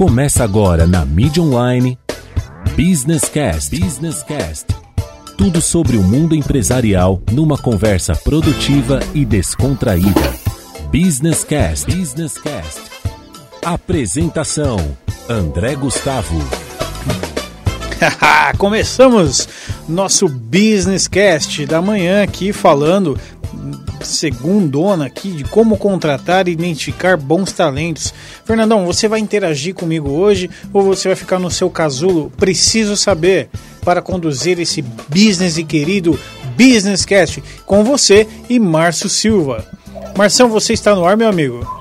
Começa agora na mídia online Business Cast. Business Cast. Tudo sobre o mundo empresarial numa conversa produtiva e descontraída. Business Cast. Business Cast. Apresentação: André Gustavo. Começamos nosso Business Cast da manhã aqui falando segundona aqui de como contratar e identificar bons talentos. Fernandão, você vai interagir comigo hoje ou você vai ficar no seu casulo? Preciso saber para conduzir esse business e querido Business Cast com você e Márcio Silva. Marção, você está no ar, meu amigo?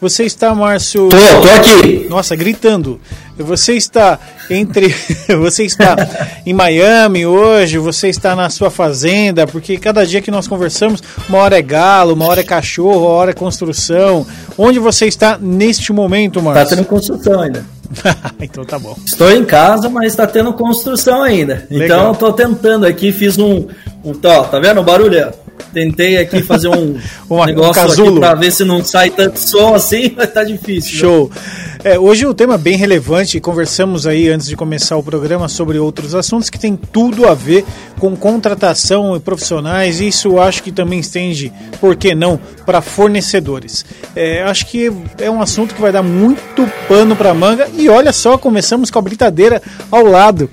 Você está, Márcio. Tô, tô aqui. Nossa, gritando. Você está entre. você está em Miami hoje, você está na sua fazenda, porque cada dia que nós conversamos, uma hora é galo, uma hora é cachorro, uma hora é construção. Onde você está neste momento, Márcio? Está tendo construção ainda. então tá bom. Estou em casa, mas está tendo construção ainda. Legal. Então estou tentando aqui, fiz um. um tá, tá vendo o barulho? Tentei aqui fazer um Uma, negócio um aqui para ver se não sai tanto som assim, mas tá difícil. Né? Show. Né? É, hoje o tema é bem relevante, conversamos aí antes de começar o programa sobre outros assuntos que tem tudo a ver com contratação e profissionais, e isso acho que também estende, por que não, para fornecedores. É, acho que é um assunto que vai dar muito pano para manga, e olha só, começamos com a britadeira ao lado.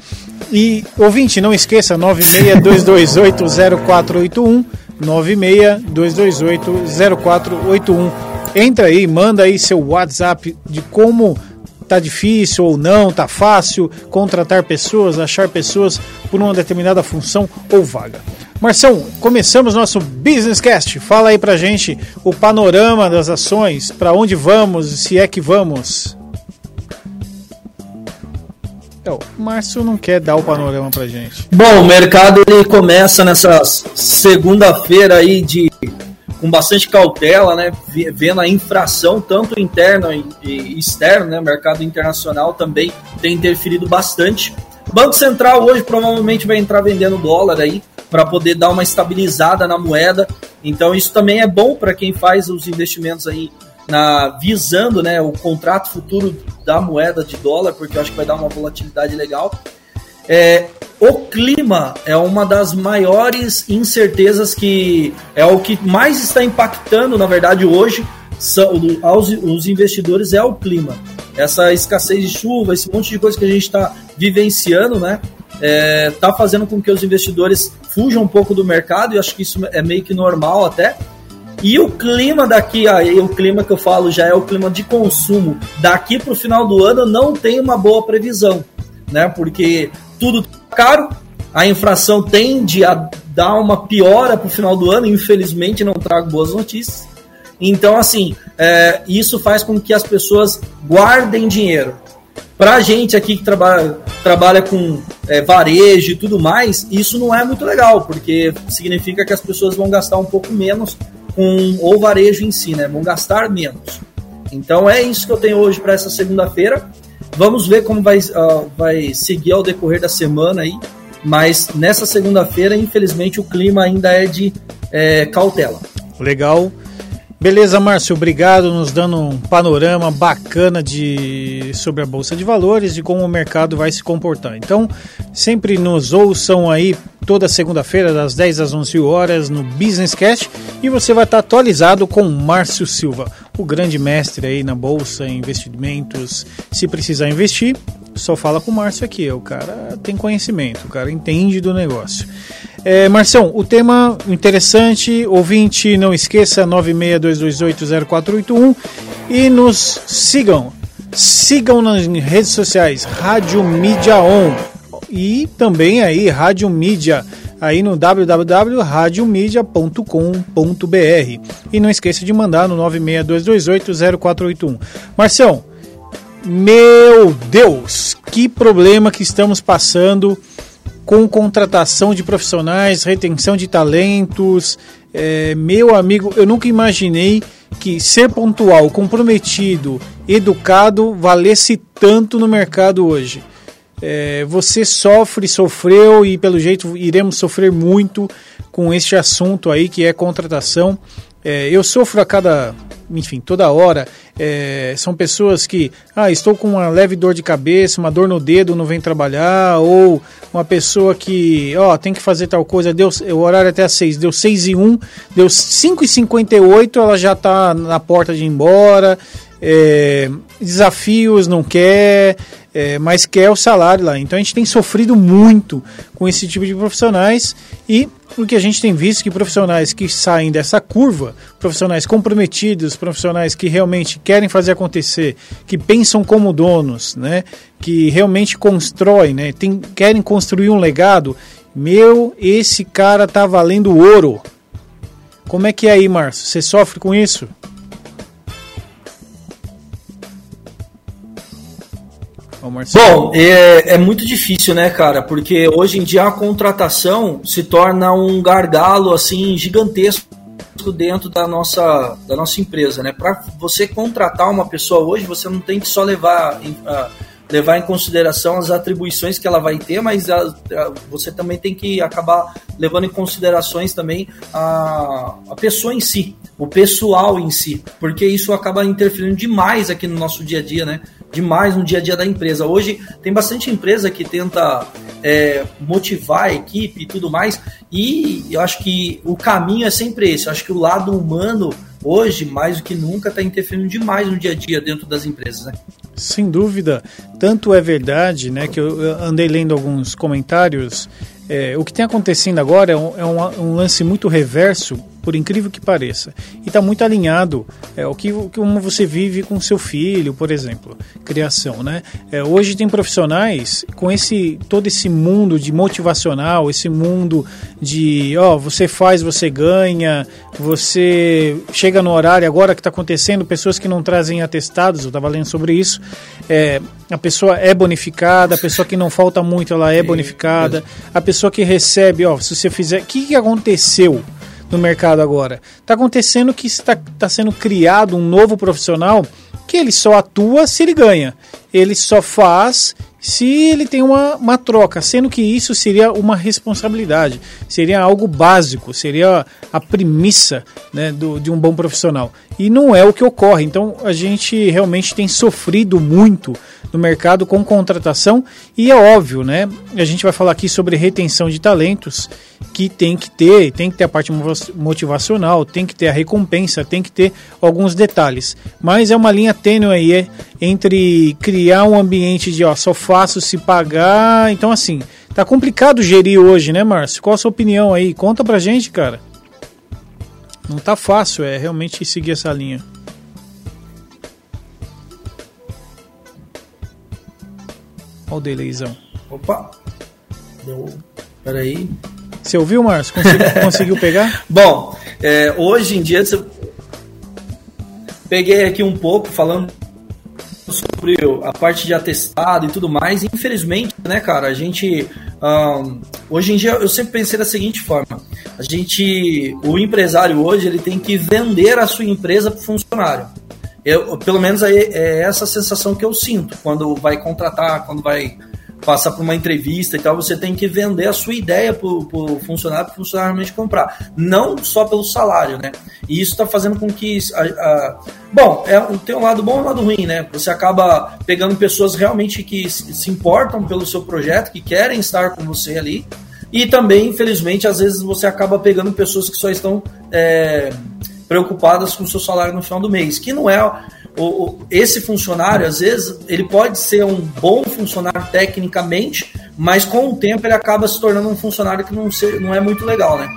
E ouvinte, não esqueça 962280481 962280481. Entra aí, manda aí seu WhatsApp de como tá difícil ou não, tá fácil contratar pessoas, achar pessoas por uma determinada função ou vaga. Marção, começamos nosso Business Cast. Fala aí pra gente o panorama das ações, para onde vamos, se é que vamos. Então, o Márcio não quer dar o panorama pra gente. Bom, o mercado ele começa nessa segunda-feira aí de com bastante cautela, né, vendo a infração tanto interna e externa, né, mercado internacional também tem interferido bastante. O Banco Central hoje provavelmente vai entrar vendendo dólar aí para poder dar uma estabilizada na moeda. Então isso também é bom para quem faz os investimentos aí na visando né, o contrato futuro da moeda de dólar, porque eu acho que vai dar uma volatilidade legal. É, o clima é uma das maiores incertezas que é o que mais está impactando, na verdade, hoje são, aos, os investidores é o clima. Essa escassez de chuva, esse monte de coisa que a gente está vivenciando, né? Está é, fazendo com que os investidores fujam um pouco do mercado, e acho que isso é meio que normal até. E o clima daqui, aí o clima que eu falo já é o clima de consumo. Daqui para o final do ano não tem uma boa previsão, né? Porque tudo tá caro, a inflação tende a dar uma piora para o final do ano. Infelizmente não trago boas notícias. Então assim, é, isso faz com que as pessoas guardem dinheiro. Para a gente aqui que trabalha, trabalha com é, varejo e tudo mais, isso não é muito legal, porque significa que as pessoas vão gastar um pouco menos com o varejo em si, né? Vão gastar menos. Então é isso que eu tenho hoje para essa segunda-feira. Vamos ver como vai, uh, vai seguir ao decorrer da semana aí. Mas nessa segunda-feira, infelizmente, o clima ainda é de é, cautela. Legal. Beleza, Márcio, obrigado, nos dando um panorama bacana de sobre a bolsa de valores e como o mercado vai se comportar. Então, sempre nos ouçam aí toda segunda-feira das 10 às 11 horas no Business Cast e você vai estar atualizado com Márcio Silva, o grande mestre aí na bolsa, investimentos. Se precisar investir, só fala com o Márcio aqui, o cara tem conhecimento, o cara entende do negócio. É, o tema interessante, ouvinte, não esqueça, 962280481 e nos sigam. Sigam nas redes sociais, Rádio Mídia On e também aí Rádio Mídia aí no www.radiomedia.com.br e não esqueça de mandar no 962280481. Marção, meu Deus, que problema que estamos passando com contratação de profissionais, retenção de talentos. É, meu amigo, eu nunca imaginei que ser pontual, comprometido, educado valesse tanto no mercado hoje. É, você sofre, sofreu e pelo jeito iremos sofrer muito com este assunto aí que é contratação. É, eu sofro a cada, enfim, toda hora. É, são pessoas que, ah, estou com uma leve dor de cabeça, uma dor no dedo, não vem trabalhar, ou uma pessoa que, ó, tem que fazer tal coisa, deu, o horário é até às 6, deu 6 e 1, deu 5 e 58, ela já está na porta de ir embora, é, desafios não quer, é, mas quer o salário lá. Então a gente tem sofrido muito com esse tipo de profissionais e o que a gente tem visto que profissionais que saem dessa curva, profissionais comprometidos, profissionais que realmente querem fazer acontecer, que pensam como donos, né, que realmente constroem, né, tem, querem construir um legado, meu, esse cara tá valendo ouro. Como é que é aí, Márcio? Você sofre com isso? Bom, é, é, muito difícil, né, cara? Porque hoje em dia a contratação se torna um gargalo assim gigantesco dentro da nossa, da nossa empresa, né? Para você contratar uma pessoa hoje, você não tem que só levar uh, levar em consideração as atribuições que ela vai ter, mas a, a, você também tem que acabar levando em considerações também a, a pessoa em si, o pessoal em si, porque isso acaba interferindo demais aqui no nosso dia a dia, né? Demais no dia a dia da empresa. Hoje tem bastante empresa que tenta é, motivar a equipe e tudo mais, e eu acho que o caminho é sempre esse. Eu acho que o lado humano hoje, mais do que nunca, está interferindo demais no dia a dia dentro das empresas, né? Sem dúvida. Tanto é verdade, né, que eu andei lendo alguns comentários. É, o que tem acontecendo agora é um, é um, um lance muito reverso por incrível que pareça. E está muito alinhado é, o que como você vive com seu filho, por exemplo, criação, né? É, hoje tem profissionais com esse todo esse mundo de motivacional, esse mundo de, ó, você faz, você ganha, você chega no horário agora que está acontecendo, pessoas que não trazem atestados, eu estava lendo sobre isso, é, a pessoa é bonificada, a pessoa que não falta muito, ela é bonificada, a pessoa que recebe, ó, se você fizer, o que, que aconteceu? No mercado agora. Está acontecendo que está tá sendo criado um novo profissional que ele só atua se ele ganha. Ele só faz se ele tem uma, uma troca, sendo que isso seria uma responsabilidade, seria algo básico, seria a premissa né, do, de um bom profissional. E não é o que ocorre. Então a gente realmente tem sofrido muito no mercado com contratação e é óbvio, né? A gente vai falar aqui sobre retenção de talentos que tem que ter, tem que ter a parte motivacional, tem que ter a recompensa, tem que ter alguns detalhes. Mas é uma linha tênue aí entre criar um ambiente de ó, só faço se pagar. Então assim, tá complicado gerir hoje, né, Márcio? Qual a sua opinião aí? Conta pra gente, cara. Não tá fácil, é realmente seguir essa linha. Olha o delayzão. Opa! Deu. Peraí. Você ouviu, Márcio? Conseguiu, conseguiu pegar? Bom, é, hoje em dia, peguei aqui um pouco falando sobre a parte de atestado e tudo mais. Infelizmente, né, cara, a gente. Um, hoje em dia, eu sempre pensei da seguinte forma: a gente. O empresário hoje ele tem que vender a sua empresa para o funcionário. Eu, pelo menos é, é essa sensação que eu sinto quando vai contratar, quando vai passar por uma entrevista e tal, você tem que vender a sua ideia para o funcionário, para o funcionário realmente comprar. Não só pelo salário, né? E isso está fazendo com que. A, a... Bom, é, tem um lado bom e um lado ruim, né? Você acaba pegando pessoas realmente que se importam pelo seu projeto, que querem estar com você ali. E também, infelizmente, às vezes você acaba pegando pessoas que só estão. É preocupadas com o seu salário no final do mês, que não é o, esse funcionário, às vezes, ele pode ser um bom funcionário tecnicamente, mas com o tempo ele acaba se tornando um funcionário que não, ser, não é muito legal, né?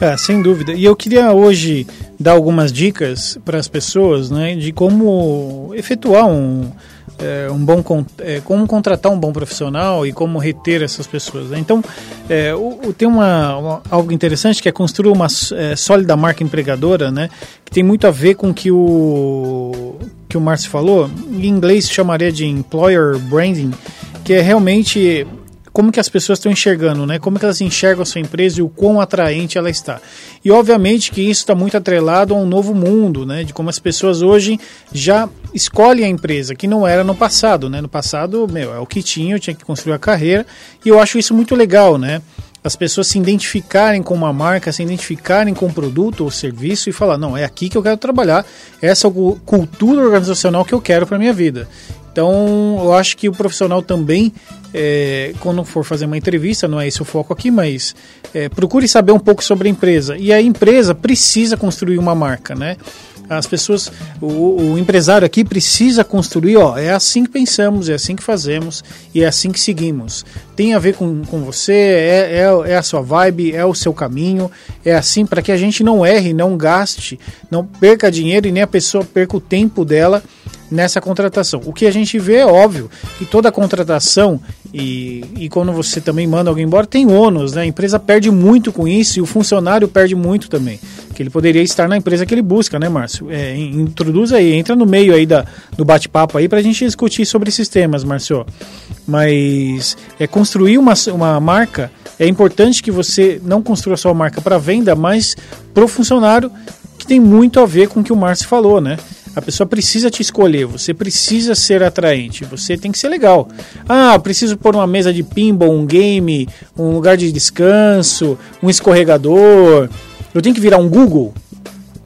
É, sem dúvida. E eu queria hoje dar algumas dicas para as pessoas, né, de como efetuar um, é, um bom é, como contratar um bom profissional e como reter essas pessoas. Né? Então, é, o, o, tem uma, uma, algo interessante que é construir uma é, sólida marca empregadora, né? Que tem muito a ver com que o que o Márcio falou. Em inglês chamaria de employer branding, que é realmente como que as pessoas estão enxergando, né? Como que elas enxergam a sua empresa e o quão atraente ela está. E obviamente que isso está muito atrelado a um novo mundo, né? De como as pessoas hoje já escolhem a empresa, que não era no passado, né? No passado, meu, é o que tinha, eu tinha que construir a carreira, e eu acho isso muito legal, né? As pessoas se identificarem com uma marca, se identificarem com um produto ou serviço e falar, não, é aqui que eu quero trabalhar, essa cultura organizacional que eu quero para minha vida. Então, eu acho que o profissional também, é, quando for fazer uma entrevista, não é esse o foco aqui, mas é, procure saber um pouco sobre a empresa. E a empresa precisa construir uma marca, né? As pessoas, o, o, empresário aqui precisa construir, ó, é assim que pensamos, é assim que fazemos e é assim que seguimos. Tem a ver com, com você, é, é, é a sua vibe, é o seu caminho, é assim para que a gente não erre, não gaste, não perca dinheiro e nem a pessoa perca o tempo dela nessa contratação. O que a gente vê é óbvio que toda contratação e, e quando você também manda alguém embora tem ônus, né? A empresa perde muito com isso e o funcionário perde muito também. Que ele poderia estar na empresa que ele busca, né, Márcio? É, introduz aí, entra no meio aí da, do bate-papo aí para a gente discutir sobre esses temas, Márcio. Mas é construir uma, uma marca. É importante que você não construa sua marca para venda, mas para o funcionário, que tem muito a ver com o que o Márcio falou, né? A pessoa precisa te escolher, você precisa ser atraente, você tem que ser legal. Ah, preciso pôr uma mesa de pinball, um game, um lugar de descanso, um escorregador. Eu tenho que virar um Google,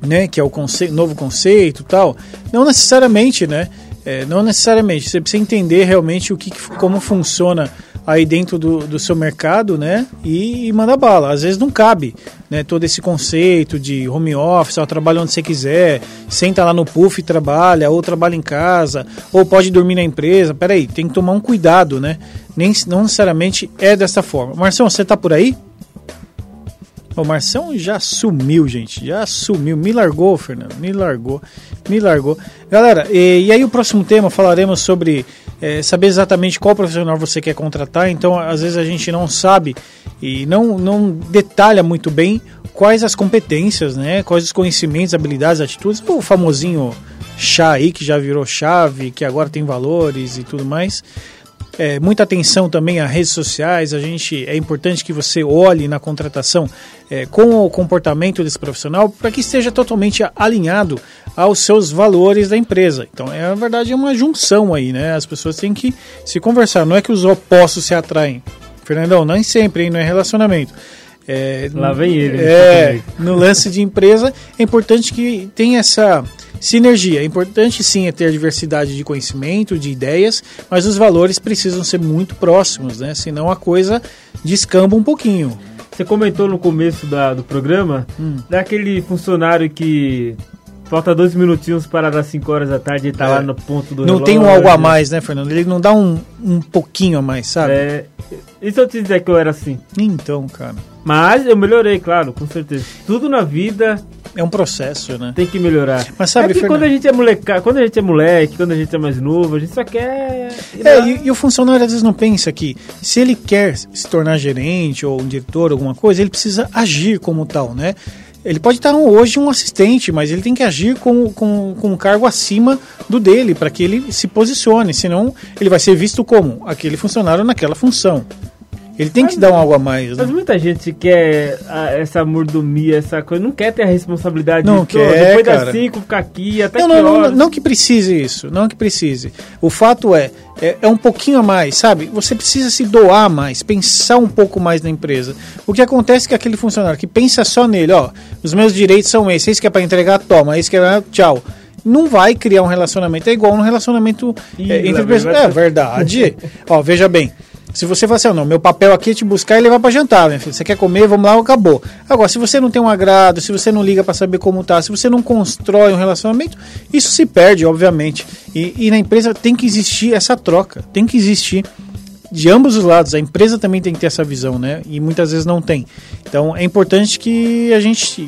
né? Que é o conce novo conceito tal. Não necessariamente, né? É, não necessariamente. Você precisa entender realmente o que, como funciona aí dentro do, do seu mercado, né? E, e manda bala. Às vezes não cabe, né? Todo esse conceito de home office, ó, trabalha onde você quiser, senta lá no puff e trabalha, ou trabalha em casa, ou pode dormir na empresa. Peraí, tem que tomar um cuidado, né? Nem, não necessariamente é dessa forma. Marcelo, você tá por aí? O Marção já sumiu, gente. Já sumiu. Me largou, Fernando. Me largou. Me largou. Galera, e, e aí o próximo tema falaremos sobre é, saber exatamente qual profissional você quer contratar. Então, às vezes a gente não sabe e não, não detalha muito bem quais as competências, né? Quais os conhecimentos, habilidades, atitudes. O famosinho chá aí que já virou chave, que agora tem valores e tudo mais. É, muita atenção também às redes sociais. A gente é importante que você olhe na contratação é, com o comportamento desse profissional para que esteja totalmente alinhado aos seus valores da empresa. Então, é na verdade é uma junção aí, né? As pessoas têm que se conversar. Não é que os opostos se atraem, Fernandão. Nem sempre, hein? Não é relacionamento. É, Lá vem ele. É, no lance de empresa é importante que tenha essa Sinergia. É importante sim é ter diversidade de conhecimento, de ideias, mas os valores precisam ser muito próximos, né? Senão a coisa descamba um pouquinho. Você comentou no começo da, do programa hum. daquele funcionário que falta dois minutinhos para dar 5 horas da tarde e tá é. lá no ponto do Não relógio. tem um algo a mais, né, Fernando? Ele não dá um, um pouquinho a mais, sabe? É. E se eu te dizer que eu era assim? Então, cara. Mas eu melhorei, claro, com certeza. Tudo na vida é um processo, né? Tem que melhorar. Mas sabe, é que quando a gente é moleque, quando a gente é moleque, quando a gente é mais novo, a gente só quer. É, e, e, o funcionário às vezes não pensa que se ele quer se tornar gerente ou um diretor, alguma coisa, ele precisa agir como tal, né? Ele pode estar hoje um assistente, mas ele tem que agir com, com, com um cargo acima do dele para que ele se posicione, senão ele vai ser visto como aquele funcionário naquela função. Ele tem mas, que dar um algo a mais. Né? Mas muita gente quer a, essa mordomia, essa coisa, não quer ter a responsabilidade não disso. Quer, Depois cara. das 5, ficar aqui, até não, que não, não, não, que precise isso, não que precise. O fato é, é, é, um pouquinho a mais, sabe? Você precisa se doar mais, pensar um pouco mais na empresa. O que acontece é que aquele funcionário que pensa só nele, ó, os meus direitos são esses, esse que é para entregar, toma, esse que é tchau não vai criar um relacionamento. É igual um relacionamento Ih, é, entre pessoas. É verdade. Ó, veja bem. Se você fala assim, oh, não, meu papel aqui é te buscar e levar para jantar, minha filha. Você quer comer, vamos lá, acabou. Agora, se você não tem um agrado, se você não liga para saber como tá, se você não constrói um relacionamento, isso se perde, obviamente. E, e na empresa tem que existir essa troca, tem que existir de ambos os lados. A empresa também tem que ter essa visão, né? E muitas vezes não tem. Então é importante que a gente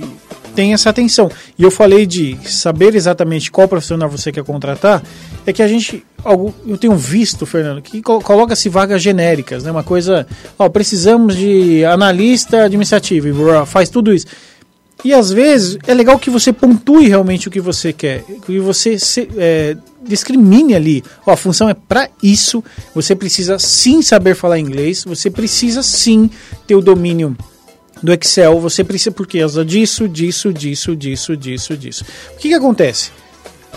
tenha essa atenção. E eu falei de saber exatamente qual profissional você quer contratar, é que a gente eu tenho visto, Fernando, que coloca-se vagas genéricas, né? Uma coisa, ó, precisamos de analista administrativo, faz tudo isso. E às vezes é legal que você pontue realmente o que você quer, que você se, é, discrimine ali. Ó, a função é para isso. Você precisa sim saber falar inglês, você precisa sim ter o domínio do Excel. Você precisa por causa disso, disso, disso, disso, disso, disso. O que, que acontece?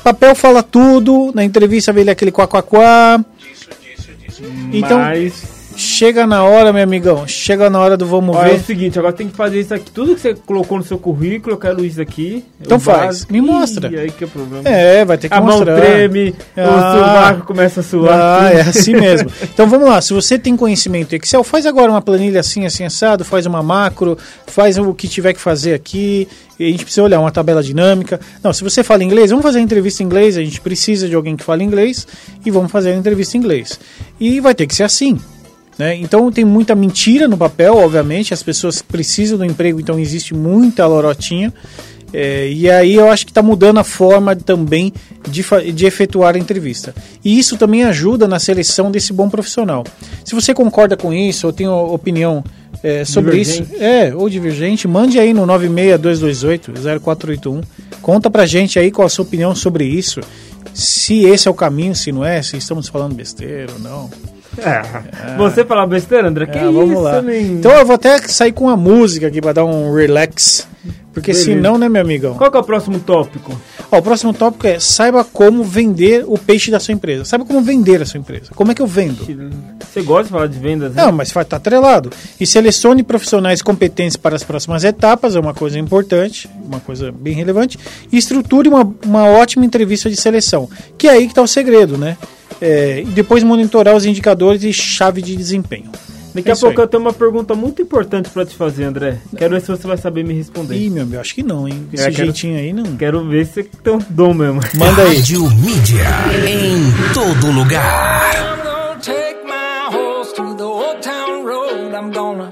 Papel fala tudo, na entrevista vê ele aquele quá quá quá. Disso, disso, disso. Então, Mas chega na hora, meu amigão, chega na hora do vamos Olha, é ver. o seguinte, agora tem que fazer isso aqui. Tudo que você colocou no seu currículo, eu quero isso aqui. Então faz, me mostra. Ih, aí que é o problema. É, vai ter que a mostrar. mão treme, Ah. o sovaco começa a suar. Ah, tudo. é assim mesmo. Então vamos lá, se você tem conhecimento Excel, faz agora uma planilha assim, assim, assado, faz uma macro, faz o que tiver que fazer aqui. E a gente precisa olhar uma tabela dinâmica. Não, se você fala inglês, vamos fazer a entrevista em inglês, a gente precisa de alguém que fale inglês e vamos fazer a entrevista em inglês. E vai ter que ser assim. Né? Então tem muita mentira no papel, obviamente, as pessoas precisam do emprego, então existe muita lorotinha. É, e aí eu acho que está mudando a forma também de, de efetuar a entrevista. E isso também ajuda na seleção desse bom profissional. Se você concorda com isso ou tem opinião é, sobre isso, Divergente. é, ou divergente, mande aí no 96228-0481. Conta pra gente aí qual a sua opinião sobre isso. Se esse é o caminho, se não é, se estamos falando besteira ou não. É. Você falar besteira, André? Que É, vamos isso, lá. nem- Então eu vou até sair com uma música aqui pra dar um relax. Porque Beleza. senão, né, meu amigão? Qual que é o próximo tópico? Ó, o próximo tópico é saiba como vender o peixe da sua empresa. Saiba como vender a sua empresa. Como é que eu vendo? Você gosta de falar de vendas, né? Não, mas estar atrelado. E selecione profissionais competentes para as próximas etapas, é uma coisa importante, uma coisa bem relevante. E estruture uma, uma ótima entrevista de seleção, que é aí que está o segredo, né? É, e depois monitorar os indicadores e chave de desempenho. Daqui É a pouco aí. eu tenho uma pergunta muito importante pra te fazer, André. Quero ver se você vai saber me responder. Ih, meu amigo, acho que não, hein? Esse É, quero- jeitinho aí não. Quero ver se você tem um dom mesmo. Manda aí. Rádio Mídia. Em todo lugar. I'm gonna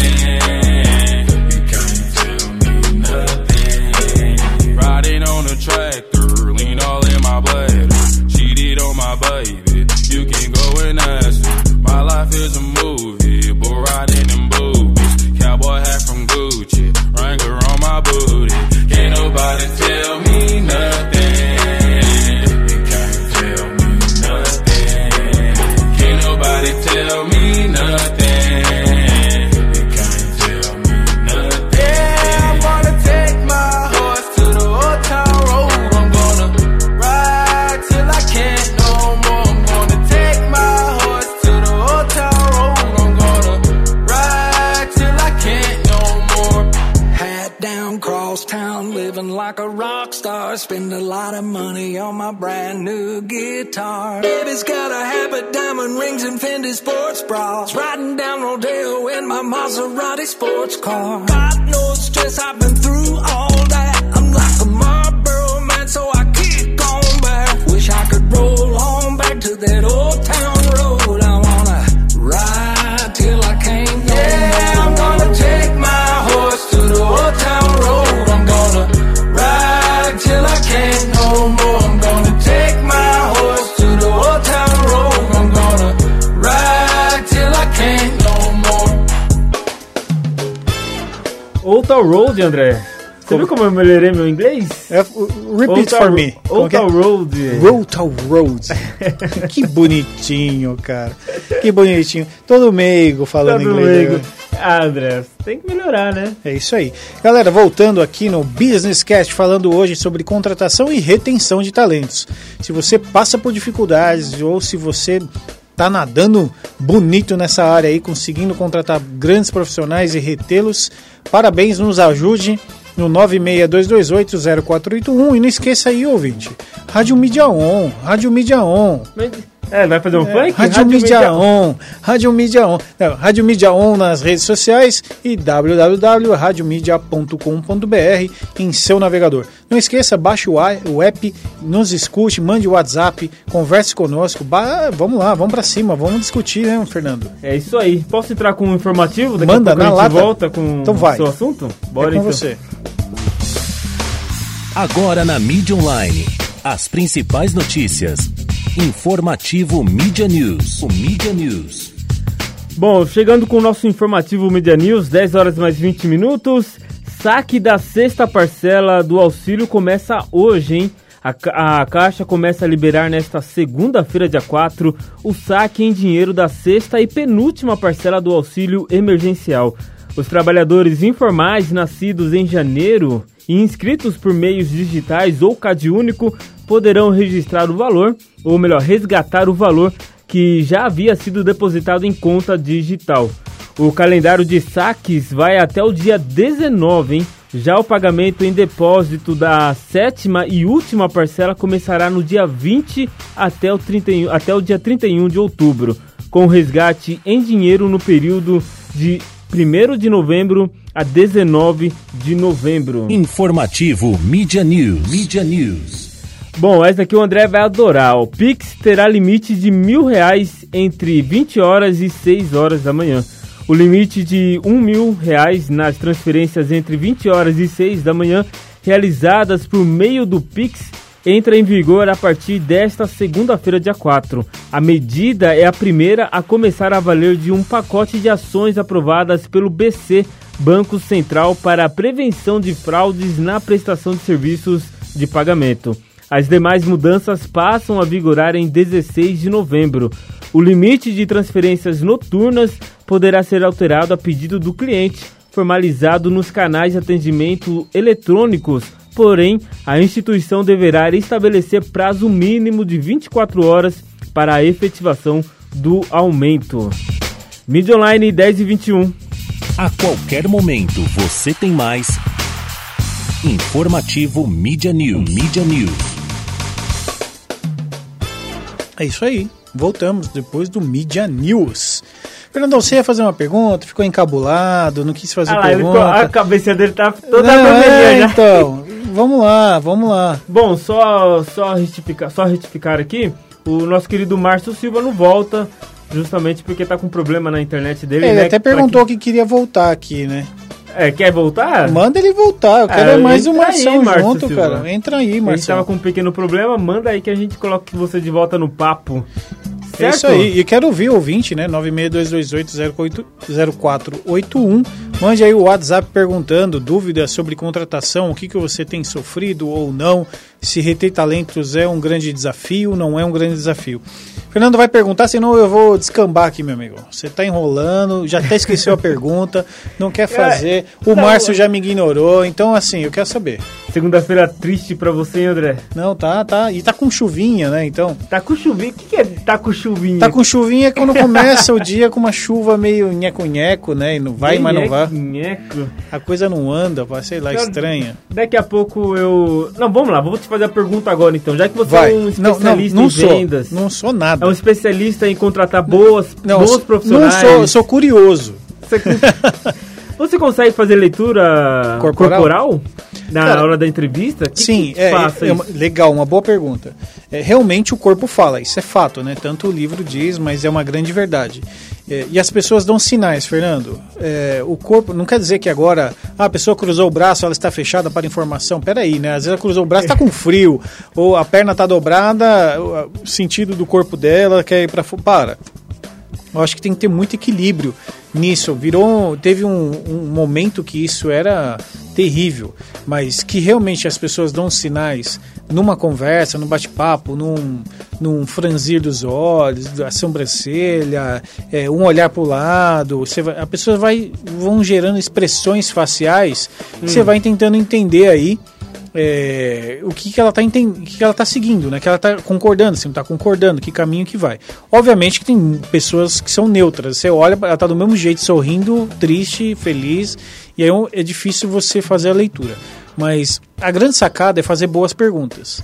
Maserati sports car. Got no Town Road, André. Você viu como eu melhorei meu inglês? É, repeat for Town- me. Old que é? Town Road. Road to Road. que bonitinho, cara. Que bonitinho. Todo meigo falando Todo inglês. leigo. né? Ah, André, tem que melhorar, né? É isso aí. Galera, voltando aqui no Business Cast, falando hoje sobre contratação e retenção de talentos. Se você passa por dificuldades ou se você tá nadando bonito nessa área aí, conseguindo contratar grandes profissionais e retê-los, parabéns, nos ajude no 962280481 e não esqueça aí, ouvinte, Rádio Mídia On, Rádio Mídia On. Mas- É, vai fazer um funk? Rádio Mídia On, Rádio Mídia On, não, Rádio Mídia On nas redes sociais e www.radiomedia.com.br em seu navegador. Não esqueça, baixe o, app, nos escute, mande o WhatsApp, converse conosco. Ba- vamos lá, vamos pra cima, vamos discutir, né, Fernando? É isso aí. Posso entrar com um informativo? Daqui Manda, a pouco na a gente lata. volta com Então vai. o seu assunto? Bora é com então. você. Agora na mídia online. As principais notícias, Informativo Media News. O Media News. Bom, chegando com o nosso informativo Media News, 10 horas mais 20 minutos. Saque da sexta parcela do auxílio começa hoje, hein? A, a Caixa começa a liberar nesta segunda-feira, dia 4, o saque em dinheiro da sexta e penúltima parcela do auxílio emergencial. Os trabalhadores informais nascidos em janeiro e inscritos por meios digitais ou CAD único poderão registrar o valor, ou melhor, resgatar o valor que já havia sido depositado em conta digital. O calendário de saques vai até o dia 19, hein? Já o pagamento em depósito da sétima e última parcela começará no dia 20 até o, 31, até o dia 31 de outubro, com resgate em dinheiro no período de 1 de novembro a 19 de novembro. Informativo Media News. Media News. Bom, essa aqui o André vai adorar. O Pix terá limite de mil reais entre 20 horas e 6 horas da manhã. O limite de um mil reais nas transferências entre 20 horas e 6 da manhã realizadas por meio do Pix entra em vigor a partir desta segunda-feira, dia 4. A medida é a primeira a começar a valer de um pacote de ações aprovadas pelo BC, Banco Central, para a prevenção de fraudes na prestação de serviços de pagamento. As demais mudanças passam a vigorar em 16 de novembro. O limite de transferências noturnas poderá ser alterado a pedido do cliente, formalizado nos canais de atendimento eletrônicos. Porém, a instituição deverá estabelecer prazo mínimo de 24 horas para a efetivação do aumento. Mídia Online 10 e 21. A qualquer momento você tem mais. Informativo Media News. Media News. É isso aí. Voltamos depois do Media News. Fernandão, você ia fazer uma pergunta, ficou encabulado, não quis fazer Ah ele ficou- pergunta. a cabeça dele tá toda Não, é, já. então, vamos lá, vamos lá. Bom, só, só, retificar, só retificar aqui, o nosso querido Márcio Silva não volta, justamente porque tá com problema na internet dele. Ele né, até perguntou que queria voltar aqui, né? É, quer voltar? Manda ele voltar, eu quero mais entra uma aí, ação junto, Silva. cara. Entra aí, A gente tava Marcelo. com um pequeno problema, manda aí que a gente coloca você de volta no papo. É isso Certo? aí. E quero ouvir o ouvinte, né? 962280481. Mande aí o WhatsApp perguntando dúvidas sobre contratação, o que, que você tem sofrido ou não, se reter talentos é um grande desafio, não é um grande desafio. Fernando vai perguntar, senão eu vou descambar aqui, meu amigo. Você tá enrolando, já até esqueceu a pergunta, não quer fazer. O não. Márcio já me ignorou, então assim, eu quero saber. Segunda-feira triste pra você, hein, André? Não, tá, tá. E tá com chuvinha, né? Então. Tá com chuvinha. O que, que é tá com chuvinha? Tá com chuvinha quando começa o dia com uma chuva meio nheco-nheco, né? E não vai, mas não vai. Nheco. A coisa não anda, sei lá, estranha. Daqui a pouco eu. Não, vamos lá, vou te fazer a pergunta agora então. Já que você Vai. é um Não, especialista não, não em sou. vendas, Não sou nada. É um especialista em contratar boas, Não, bons profissionais. Não sou, sou curioso. Você, você consegue fazer leitura Corporal? corporal, na Cara, hora da entrevista? Que Sim, que é, é uma- legal, uma boa pergunta. É, realmente o corpo fala, isso é fato, né? Tanto o livro diz, mas é uma grande verdade. É, e as pessoas dão sinais, Fernando. É, o corpo não quer dizer que agora ah, a pessoa cruzou o braço, ela está fechada para informação. Peraí, né? Às vezes ela cruzou o braço, está com frio, ou a perna está dobrada, o sentido do corpo dela quer ir para. Para. Eu acho que tem que ter muito equilíbrio nisso. Virou, teve um, um momento que isso era terrível, mas que realmente as pessoas dão sinais numa conversa, num bate-papo, num, num franzir dos olhos, da sobrancelha, é, um olhar para o lado. Você vai, a pessoa vai vão gerando expressões faciais. que Você vai tentando entender aí é, o que, que ela está o que, que ela tá seguindo, né? Que ela está concordando, se não está concordando, que caminho que vai. Obviamente que tem pessoas que são neutras. Você olha, ela está do mesmo jeito, sorrindo, triste, feliz, e aí é difícil você fazer a leitura. Mas a grande sacada é fazer boas perguntas.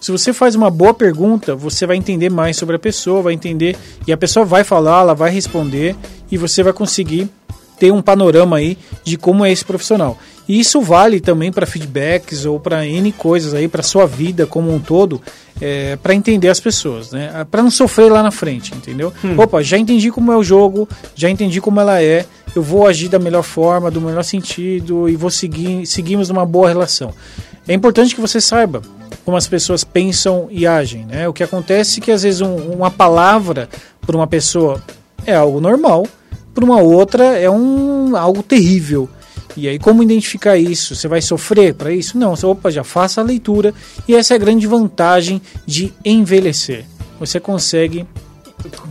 Se você faz uma boa pergunta, você vai entender mais sobre a pessoa, vai entender, e a pessoa vai falar, ela vai responder, e você vai conseguir ter um panorama aí de como é esse profissional. E isso vale também para feedbacks ou para N coisas aí, para sua vida como um todo, é, para entender as pessoas, né? Para não sofrer lá na frente, entendeu? Opa, já entendi como é o jogo, já entendi como ela é, eu vou agir da melhor forma, do melhor sentido e vou seguir, seguimos uma boa relação. É importante que você saiba como as pessoas pensam e agem. Né? O que acontece é que às vezes um, uma palavra para uma pessoa é algo normal, para uma outra é um algo terrível. E aí, como identificar isso? Você vai sofrer para isso? Não, opa, já faça a leitura. E essa é a grande vantagem de envelhecer. Você consegue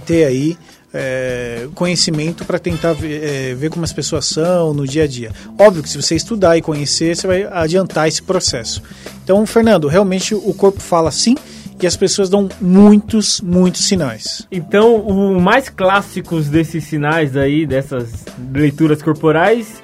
ter aí é, conhecimento para tentar ver, é, ver, como as pessoas são no dia a dia. Óbvio que se você estudar e conhecer, você vai adiantar esse processo. Então, Fernando, realmente o corpo fala sim e as pessoas dão muitos, muitos sinais. Então, o mais clássicos desses sinais aí, dessas leituras corporais,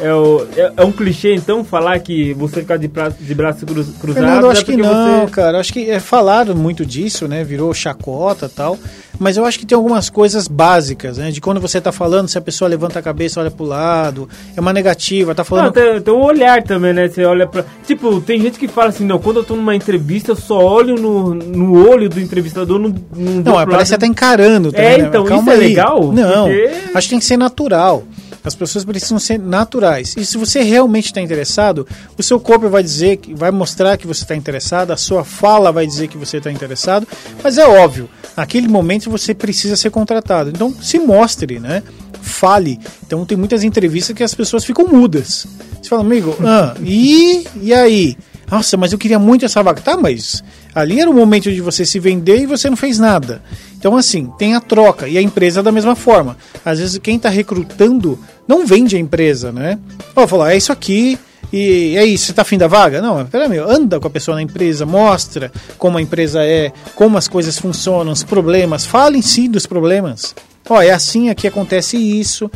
é, o, é, é, um clichê, então, falar que você ficar de, pra, de braço cruz, cruzado? Fernando, eu acho é que não, você... cara. Acho que é falado muito disso, né? Virou chacota tal. Mas eu acho que tem algumas coisas básicas, né? De quando você tá falando, se a pessoa levanta a cabeça, olha pro lado, é uma negativa, tá falando... Não, tem, tem um olhar também, né? Você olha pra... Tipo, tem gente que fala assim, não, quando eu tô numa entrevista, eu só olho no, no olho do entrevistador, não... Não, não parece que você tá encarando também, É, né? então, Calma isso é legal? Não, porque... acho que tem que ser natural. As pessoas precisam ser naturais. E se você realmente está interessado, o seu corpo vai dizer, vai mostrar que você está interessado, a sua fala vai dizer que você está interessado, mas é óbvio, naquele momento você precisa ser contratado. Então se mostre, né? Fale. Então tem muitas entrevistas que as pessoas ficam mudas. Você fala, amigo, ah, e, e aí? Nossa, mas eu queria muito essa vaga. Tá, mas ali era o momento de você se vender e você não fez nada. Então, assim, tem a troca. E a empresa da mesma forma. Às vezes quem está recrutando não vende a empresa, né? Ó, falar, é isso aqui, e é isso, você tá afim da vaga? Não, peraí, anda com a pessoa na empresa, mostra como a empresa é, como as coisas funcionam, os problemas, fale em si dos problemas. Ó, é assim, aqui acontece isso.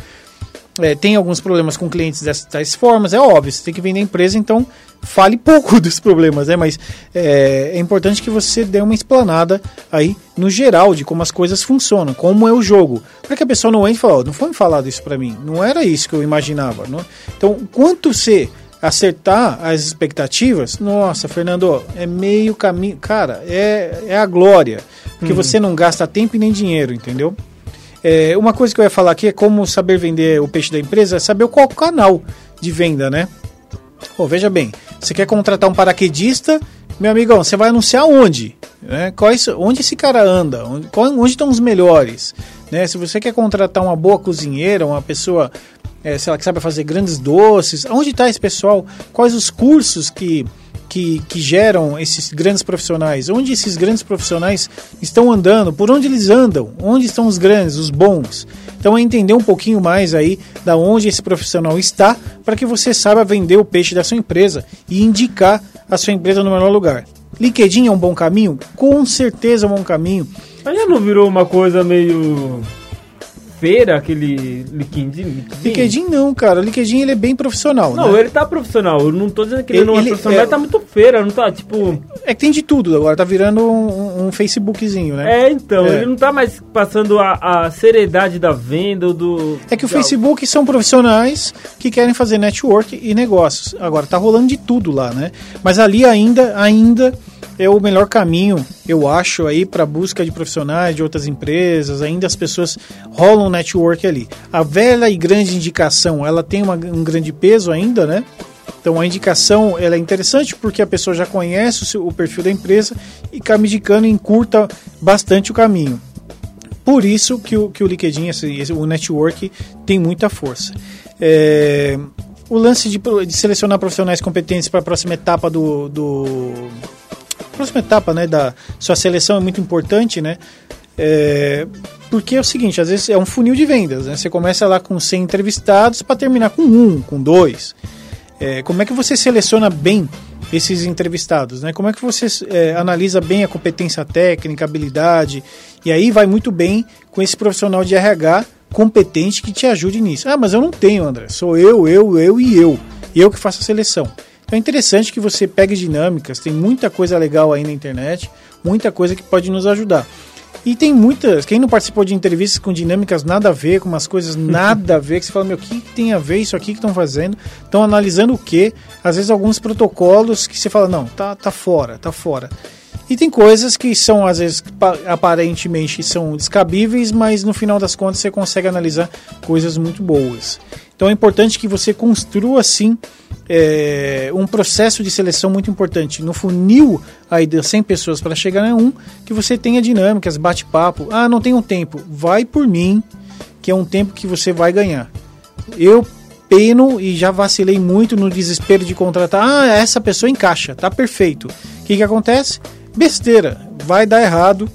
É, tem alguns problemas com clientes dessas tais formas, é óbvio, você tem que vender a empresa, então fale pouco dos problemas, né? Mas é, é, importante que você dê uma explanada aí no geral de como as coisas funcionam, como é o jogo, para que a pessoa não entre e fale, oh, não foi falado isso para mim, não era isso que eu imaginava. Não? Então, quanto você acertar as expectativas, nossa, Fernando, é meio caminho, cara, é, é a glória, porque uhum. você não gasta tempo e nem dinheiro, entendeu? É, uma coisa que eu ia falar aqui é como saber vender o peixe da empresa, é saber qual canal de venda, né? Pô, veja bem, você quer contratar um paraquedista, meu amigão, você vai anunciar onde? Né? Quais, onde esse cara anda? Onde, onde estão os melhores? Né? Se você quer contratar uma boa cozinheira, uma pessoa é, sei lá, que sabe fazer grandes doces, onde está esse pessoal? Quais os cursos que que, que geram esses grandes profissionais? Onde esses grandes profissionais estão andando? Por onde eles andam? Onde estão os grandes, os bons? Então é entender um pouquinho mais aí da onde esse profissional está para que você saiba vender o peixe da sua empresa e indicar a sua empresa no melhor lugar. LinkedIn é um bom caminho? Com certeza é um bom caminho. Mas já não virou uma coisa meio feira, aquele LinkedIn? LinkedIn não, cara. O LinkedIn ele é bem profissional. Não, né? ele tá profissional. Eu não tô dizendo que ele, ele não é profissional, é, mas tá muito feira, não tá tipo. É que tem de tudo agora, tá virando um, um Facebookzinho, né? É, então, é. ele não tá mais passando a, a seriedade da venda do. É que o Facebook são profissionais que querem fazer network e negócios. Agora, tá rolando de tudo lá, né? Mas ali ainda, ainda é o melhor caminho, eu acho, aí para busca de profissionais de outras empresas. Ainda as pessoas rolam um network ali. A velha e grande indicação, ela tem uma, um grande peso ainda, né? Então a indicação ela é interessante porque a pessoa já conhece o, seu, o perfil da empresa e acaba indicando encurta bastante o caminho. Por isso que o, que o LinkedIn, esse, esse, o network, tem muita força. É, o lance de, de, selecionar profissionais competentes para a próxima etapa do, do próxima etapa né, da sua seleção é muito importante, né? É, porque é o seguinte, às vezes é um funil de vendas, né? Você começa lá com 100 entrevistados para terminar com um, com dois. É, como é que você seleciona bem esses entrevistados, né? Como é que você é, analisa bem a competência técnica, habilidade? E aí vai muito bem com esse profissional de RH competente que te ajude nisso. Ah, mas eu não tenho, André. Sou eu, eu, eu e eu. Eu que faço a seleção. Então é interessante que você pegue dinâmicas, tem muita coisa legal aí na internet, muita coisa que pode nos ajudar. E tem muitas, quem não participou de entrevistas com dinâmicas nada a ver, com umas coisas nada a ver, que você fala, meu, o que tem a ver isso aqui que estão fazendo? Estão analisando o quê? Às vezes alguns protocolos que você fala, não, tá, tá fora, tá fora. E tem coisas que são, às vezes, pa- aparentemente são descabíveis, mas no final das contas você consegue analisar coisas muito boas. Então é importante que você construa, sim, é, um processo de seleção muito importante. No funil aí de 100 pessoas para chegar a um, que você tenha dinâmicas, bate-papo. Ah, não tenho tempo. Vai por mim, que é um tempo que você vai ganhar. Eu peno e já vacilei muito no desespero de contratar. Ah, essa pessoa encaixa, tá perfeito. O que, que acontece? Besteira, vai dar errado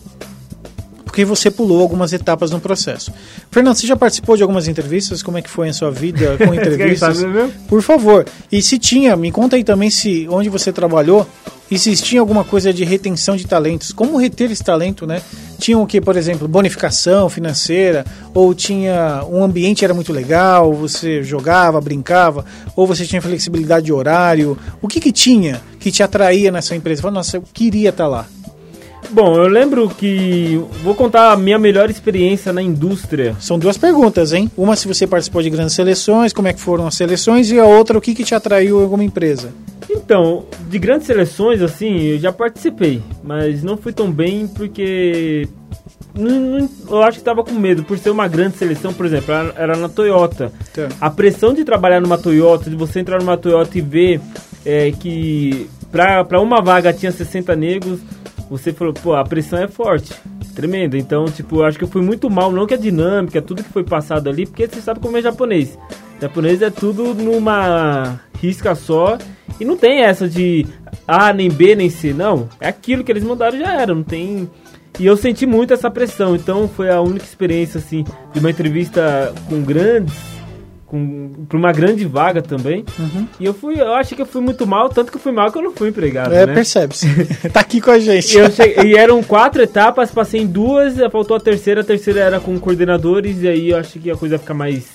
porque você pulou algumas etapas no processo. Fernando, você já participou de algumas entrevistas? Como é que foi a sua vida com entrevistas? mesmo? Por favor. E se tinha, me conta aí também se onde você trabalhou e se tinha alguma coisa de retenção de talentos. Como reter esse talento, né? Tinha o que, por exemplo, bonificação financeira, ou tinha um ambiente era muito legal, você jogava, brincava, ou você tinha flexibilidade de horário. O que que tinha que te atraía nessa empresa? Fala, nossa, eu queria estar lá. Bom, eu lembro que. Vou contar a minha melhor experiência na indústria. São duas perguntas, hein? Uma se você participou de grandes seleções, como é que foram as seleções, e a outra, o que que te atraiu em alguma empresa? Então, de grandes seleções, assim, eu já participei, mas não fui tão bem porque. eu acho que estava com medo, por ser uma grande seleção, por exemplo, era, era na Toyota. Tá. A pressão de trabalhar numa Toyota, de você entrar numa Toyota e ver é, que para uma vaga tinha 60 negros, você falou, pô, a pressão é forte, tremenda. Então, tipo, acho que eu fui muito mal, não que a dinâmica, tudo que foi passado ali, porque você sabe como é japonês. Japonês é tudo numa risca só e não tem essa de A, nem B, nem C, não. É aquilo que eles mandaram já era, não tem. E eu senti muito essa pressão, então foi a única experiência, assim, de uma entrevista com grandes com para uma grande vaga também. E eu fui, eu acho que eu fui muito mal, tanto que eu fui mal que eu não fui empregado, É, né? percebe-se. tá aqui com a gente. E, eu cheguei- e eram quatro etapas, passei em duas, faltou a terceira, a terceira era com coordenadores, e aí eu acho que a coisa fica mais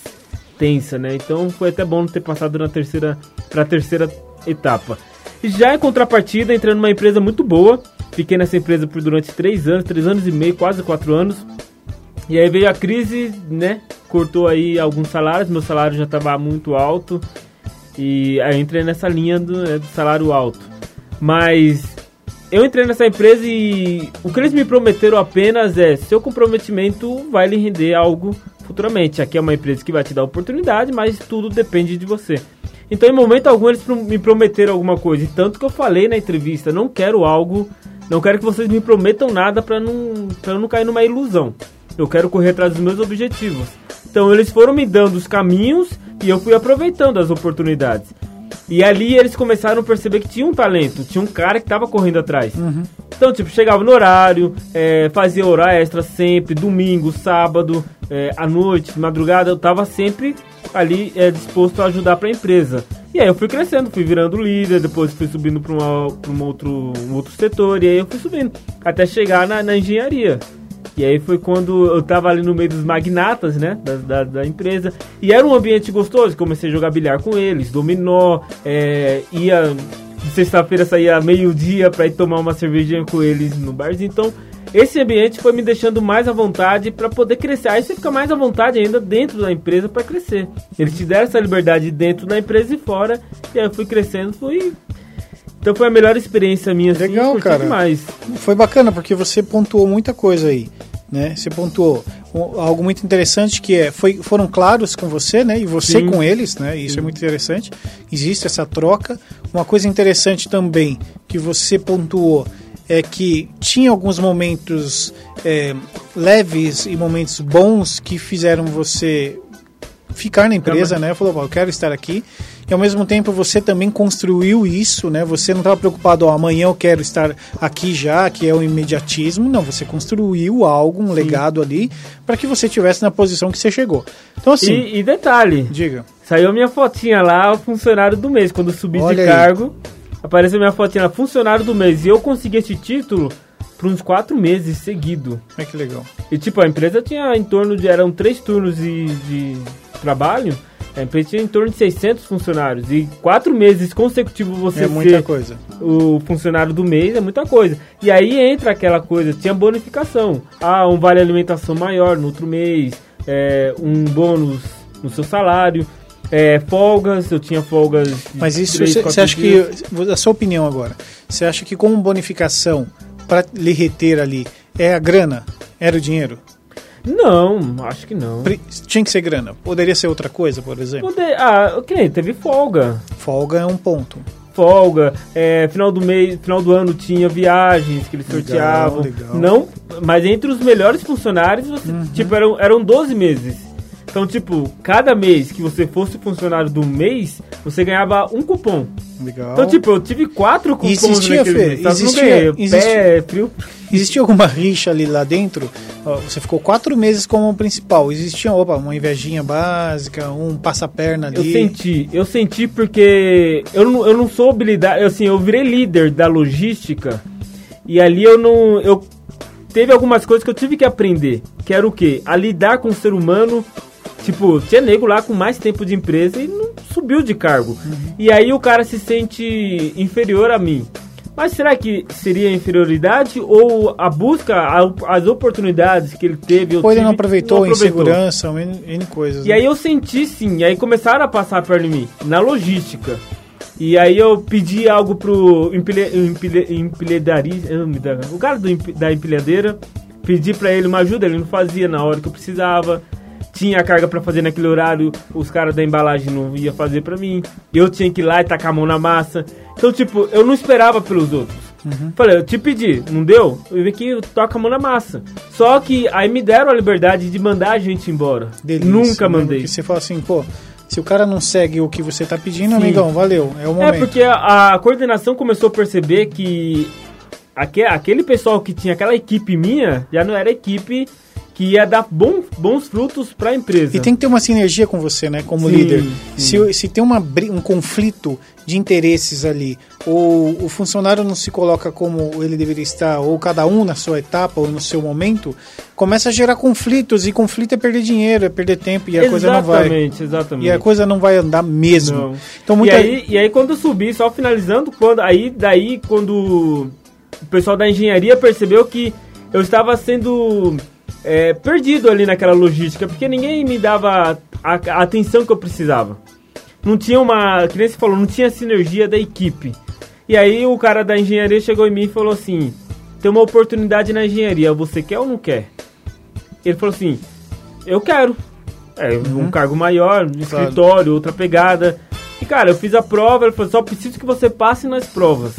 tensa, né? Então foi até bom ter passado na terceira, pra terceira etapa. E já em contrapartida, entrei numa empresa muito boa, fiquei nessa empresa por durante três anos, três anos e meio, quase quatro anos. E aí veio a crise, né? Cortou aí alguns salários, meu salário já estava muito alto. E aí eu entrei nessa linha do, né, do salário alto. Mas eu entrei nessa empresa e o que eles me prometeram apenas é seu comprometimento vai lhe render algo futuramente. Aqui é uma empresa que vai te dar oportunidade, mas tudo depende de você. Então, em momento algum, eles me prometeram alguma coisa. E tanto que eu falei na entrevista, não quero algo, não quero que vocês me prometam nada para não, pra não cair numa ilusão. Eu quero correr atrás dos meus objetivos. Então, eles foram me dando os caminhos e eu fui aproveitando as oportunidades. E ali eles começaram a perceber que tinha um talento, tinha um cara que tava correndo atrás. Então, tipo, chegava no horário, é, fazia hora extra sempre, domingo, sábado, é, à noite, madrugada, eu tava sempre ali é, disposto a ajudar pra empresa. E aí eu fui crescendo, fui virando líder, depois fui subindo pra um, outro, um outro setor, e aí eu fui subindo, até chegar na, na engenharia. E aí foi quando eu tava ali no meio dos magnatas, né, da, da, da empresa. E era um ambiente gostoso, comecei a jogar bilhar com eles, dominó, é, ia... Sexta-feira saía meio-dia pra ir tomar uma cervejinha com eles no barzinho. Então, esse ambiente foi me deixando mais à vontade pra poder crescer. Aí você fica mais à vontade ainda dentro da empresa pra crescer. Eles te deram essa liberdade dentro da empresa e fora. E aí eu fui crescendo, fui... Então foi a melhor experiência minha, assim, Legal, cara. demais. Foi bacana porque você pontuou muita coisa aí, né? Você pontuou algo muito interessante que é foi, foram claros com você, né? E você Sim. com eles, né? Isso é muito interessante. Existe essa troca. Uma coisa interessante também que você pontuou é que tinha alguns momentos é, leves e momentos bons que fizeram você ficar na empresa, né? Falou, "Pô, eu quero estar aqui. E ao mesmo tempo você também construiu isso, né? Você não estava preocupado, ó, amanhã eu quero estar aqui já, que é o imediatismo. Não, você construiu algo, um legado ali, para que você estivesse na posição que você chegou. Então assim, E, e detalhe, diga. Saiu a minha fotinha lá, o funcionário do mês. Quando eu subi Olha de aí. cargo, apareceu minha fotinha lá, funcionário do mês. E eu consegui esse título por uns quatro meses seguido. Olha que legal. E tipo, a empresa tinha em torno de. eram três turnos de, de trabalho. A empresa tinha em torno de 600 funcionários. E quatro meses consecutivos você É muita ser coisa. o funcionário do mês é muita coisa. E aí entra aquela coisa, tinha bonificação. Ah, um vale alimentação maior no outro mês, é, um bônus no seu salário, é, folgas, eu tinha folgas. Mas isso, você você acha dias. que, a sua opinião agora, você acha que como bonificação para lhe reter ali? É a grana? Era o dinheiro? Não, acho que não. Pre- Tinha que ser grana. Poderia ser outra coisa, por exemplo. Poder, ah, que nem teve folga. Folga é um ponto. Folga, é, final do mês, final do ano tinha viagens que eles Legal, sorteavam. legal. Não, mas entre os melhores funcionários, você, Uhum. tipo, eram, eram 12 meses. Então, tipo, cada mês que você fosse funcionário do mês, você ganhava um cupom. Legal. Então, tipo, eu tive quatro cupons existia, Fê? mês. Existia- ganhei. existia- Pé, frio. Existia alguma rixa ali lá dentro? Você ficou quatro meses como principal. Existia, opa, uma invejinha básica, um passa-perna ali. Eu senti, eu senti porque eu não, eu não sou habilidade, assim, eu virei líder da logística e ali eu não, eu teve algumas coisas que eu tive que aprender, que era o quê? A lidar com o ser humano, tipo, tinha nego lá com mais tempo de empresa e não subiu de cargo. E aí o cara se sente inferior a mim. Mas será que seria inferioridade ou a busca, a- as oportunidades que ele teve? Ou ele não aproveitou, não aproveitou. insegurança, N, N coisas. E né? aí eu senti sim, e aí começaram a passar perto de mim, na logística. E aí eu pedi algo pro eu me dá- o cara do, da empilhadeira, pedi pra ele uma ajuda, ele não fazia na hora que eu precisava. Tinha a carga pra fazer naquele horário, os caras da embalagem não ia fazer pra mim. Eu tinha que ir lá e tacar a mão na massa. Então, tipo, eu não esperava pelos outros. Falei, eu te pedi, não deu? Eu vi que toca a mão na massa. Só que aí me deram a liberdade de mandar a gente embora. Delícia, Nunca né? mandei. Você fala assim, pô, se o cara não segue o que você tá pedindo, Sim. amigão, valeu, é o É momento. porque a, a coordenação começou a perceber que aque- aquele pessoal que tinha aquela equipe minha já não era equipe que ia dar bom- bons frutos para a empresa. E tem que ter uma sinergia com você, né, como Sim, líder. sim. Se, se tem uma, um conflito de interesses ali, ou o funcionário não se coloca como ele deveria estar, ou cada um na sua etapa ou no seu momento, começa a gerar conflitos, e conflito é perder dinheiro, é perder tempo, e a coisa não vai. Exatamente, exatamente. E a coisa não vai andar mesmo. Não. Então, muita... E, aí, e aí quando eu subi, só finalizando, quando aí daí quando o pessoal da engenharia percebeu que eu estava sendo é, perdido ali naquela logística, porque ninguém me dava a, a atenção que eu precisava. Não tinha uma, que nem você falou, não tinha sinergia da equipe. E aí o cara da engenharia chegou em mim e falou assim: tem uma oportunidade na engenharia, você quer ou não quer? Ele falou assim: eu quero. É, um cargo maior, um Claro. escritório, outra pegada. E cara, eu fiz a prova, ele falou: só preciso que você passe nas provas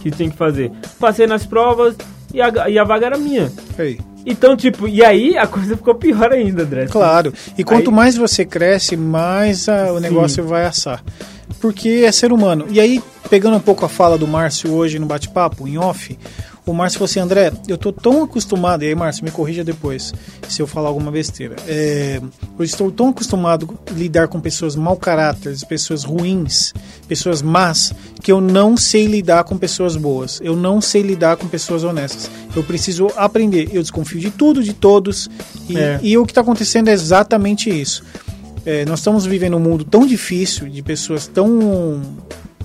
que tinha que fazer. Passei nas provas e a, e a vaga era minha. Aí. Então, tipo, e aí a coisa ficou pior ainda, André. Claro. E quanto Aí- mais você cresce, mais ah, o Sim. negócio vai assar. Porque é ser humano. E aí, pegando um pouco a fala do Márcio hoje no bate-papo, em off, o Márcio falou assim, André, eu tô tão acostumado, e aí, Márcio, me corrija depois se eu falar alguma besteira. É, eu estou tão acostumado a lidar com pessoas mau caráter, pessoas ruins, pessoas más, que eu não sei lidar com pessoas boas. Eu não sei lidar com pessoas honestas. Eu preciso aprender. Eu desconfio de tudo, de todos. E, É. e o que está acontecendo é exatamente isso. É, nós estamos vivendo um mundo tão difícil, de pessoas tão,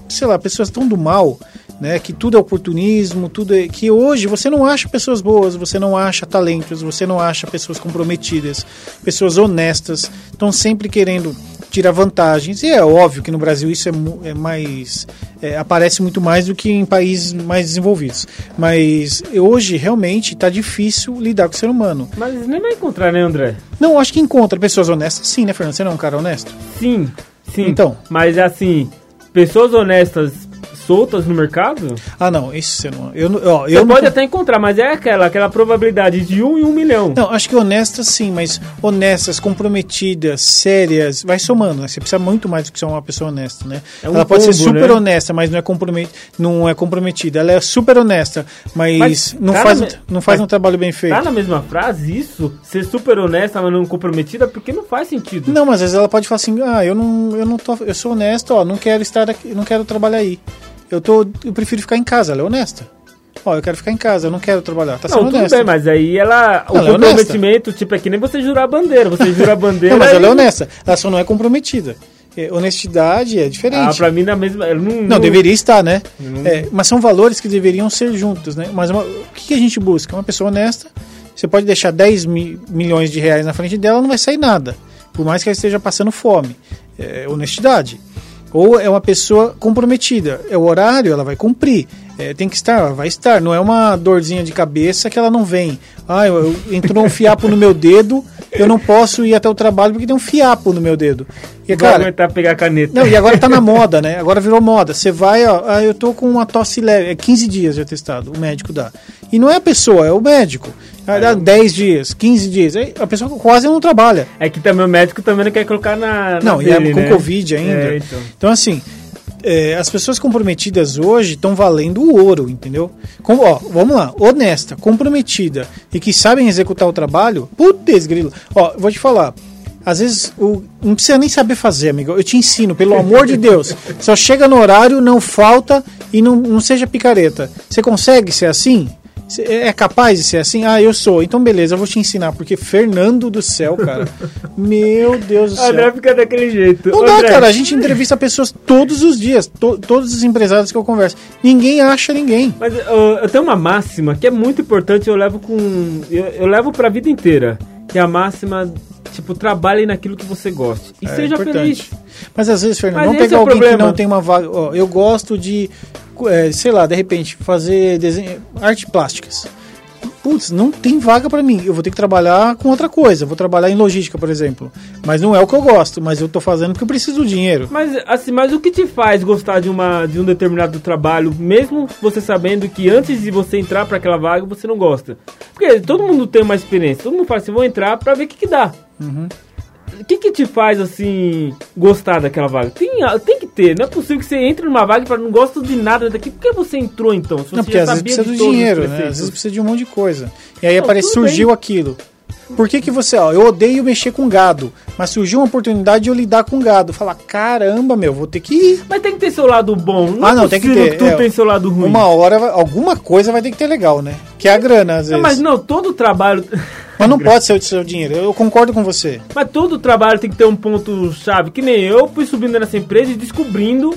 sei lá, pessoas tão do mal, né? Que tudo é oportunismo, tudo é, que hoje você não acha pessoas boas, você não acha talentos, você não acha pessoas comprometidas, pessoas honestas, estão sempre querendo tirar vantagens. E é óbvio que no Brasil isso é, é mais é, aparece muito mais do que em países mais desenvolvidos. Mas hoje realmente está difícil lidar com o ser humano. Mas nem vai encontrar, né, André? Não, acho que encontra pessoas honestas, sim, né, Fernando? Você não é um cara honesto? Sim, sim. Então. Mas assim, pessoas honestas soltas no mercado, Ah, não, isso você não. Eu, não- ó, você eu pode não, até encontrar, mas é aquela, aquela probabilidade de um em um milhão. Não, acho que honestas sim, mas honestas, comprometidas, sérias, vai somando, né? Você precisa muito mais do que ser uma pessoa honesta, né? É um ela pode ser combo, super né? honesta, mas não é, compromet, não é comprometida. Ela é super honesta, mas, Mas não tá faz, um, me- não faz mas um trabalho bem feito. Tá na mesma frase isso? Ser super honesta, mas não comprometida, porque não faz sentido. Não, mas às vezes ela pode falar assim: "Ah, eu não, eu não tô, eu sou honesto, ó, não quero estar aqui, não quero trabalhar aí. Eu tô, eu prefiro ficar em casa". Ela é honesta. Ó, eu quero ficar em casa, eu não quero trabalhar. Tá Não, tudo honesta. bem, mas aí ela. O Ela é honesta. comprometimento, tipo, é que nem você jurar a bandeira. Você jura a bandeira. Não, mas ela é honesta. Ela só não é comprometida. É, honestidade é diferente. Ah, pra mim, na mesma. ela Não, Não, deveria estar, né? Não- É, mas são valores que deveriam ser juntos, né? Mas uma- o que, que a gente busca? Uma pessoa honesta. Você pode deixar 10 mi- milhões de reais na frente dela, não vai sair nada. Por mais que ela esteja passando fome. É, honestidade. Ou é uma pessoa comprometida. É o horário, ela vai cumprir. É, tem que estar, vai estar. Não é uma dorzinha de cabeça que ela não vem. Ah, eu, eu- entrou um fiapo no meu dedo, eu não posso ir até o trabalho porque tem um fiapo no meu dedo. E, Vai cara, pegar a caneta. não, e agora tá na moda, né? Agora virou moda. Você vai, ó, ah, eu tô com uma tosse leve, é 15 dias de atestado, o médico dá. E não é a pessoa, é o médico. Aí dá 10 dias, 15 dias. Aí a pessoa quase não trabalha. É que também o médico também não quer colocar na. na Não, e é com né? Covid ainda. É, então. Então, assim, é, as pessoas comprometidas hoje estão valendo o ouro, entendeu? Com, ó, vamos lá, honesta, comprometida e que sabem executar o trabalho, putz, grilo. Ó, vou te falar. Às vezes, não precisa nem saber fazer, amigo. Eu te ensino, pelo amor de Deus. Só chega no horário, não falta e não, não seja picareta. Você consegue ser assim? Cê é capaz de ser assim? Ah, eu sou. Então, beleza, eu vou te ensinar. Porque Fernando do céu, cara. Meu Deus do O André céu. fica daquele jeito. Não dá, André, cara. A gente entrevista pessoas todos os dias. to- todos os empresários que eu converso. Ninguém acha ninguém. Mas eu, eu tenho uma máxima que é muito importante, eu levo com. Eu, eu levo pra vida inteira. Que é a máxima, tipo, trabalhe naquilo que você goste. E É seja importante. feliz. Mas às vezes, Fernando, Mas vamos esse pegar é alguém que problema. não tem uma vaga. Ó, eu gosto de, é, sei lá, de repente, fazer desenho, arte plásticas. Putz, não tem vaga pra mim. Eu vou ter que trabalhar com outra coisa. Vou trabalhar em logística, por exemplo. Mas não é o que eu gosto. Mas eu tô fazendo porque eu preciso do dinheiro. Mas assim, mas o que te faz gostar de, uma, de um determinado trabalho, mesmo você sabendo que antes de você entrar pra aquela vaga, você não gosta? Porque todo mundo tem uma experiência, todo mundo fala assim, vou entrar pra ver o que, que dá. Uhum. O que, que te faz, assim, gostar daquela vaga? Tem, tem que ter, não é possível que você entre numa vaga e fala, não gosto de nada daqui. Por que você entrou então? Se Não, porque às vezes precisa de do dinheiro, né? Às vezes precisa de um monte de coisa. E aí Não, aparece, surgiu aquilo. Por que, que você, ó, eu odeio mexer com gado, mas surgiu uma oportunidade de eu lidar com gado. Falar, caramba, meu, vou ter que ir. Mas tem que ter seu lado bom. Não Ah, é não, tem que ter, tudo é, tem seu lado ruim. Uma hora, alguma coisa vai ter que ter legal, né? Que é a grana, às Não, vezes. mas não, todo trabalho... Mas não pode ser o seu dinheiro. Eu concordo com você. Mas todo trabalho tem que ter um ponto chave, que nem eu fui subindo nessa empresa e descobrindo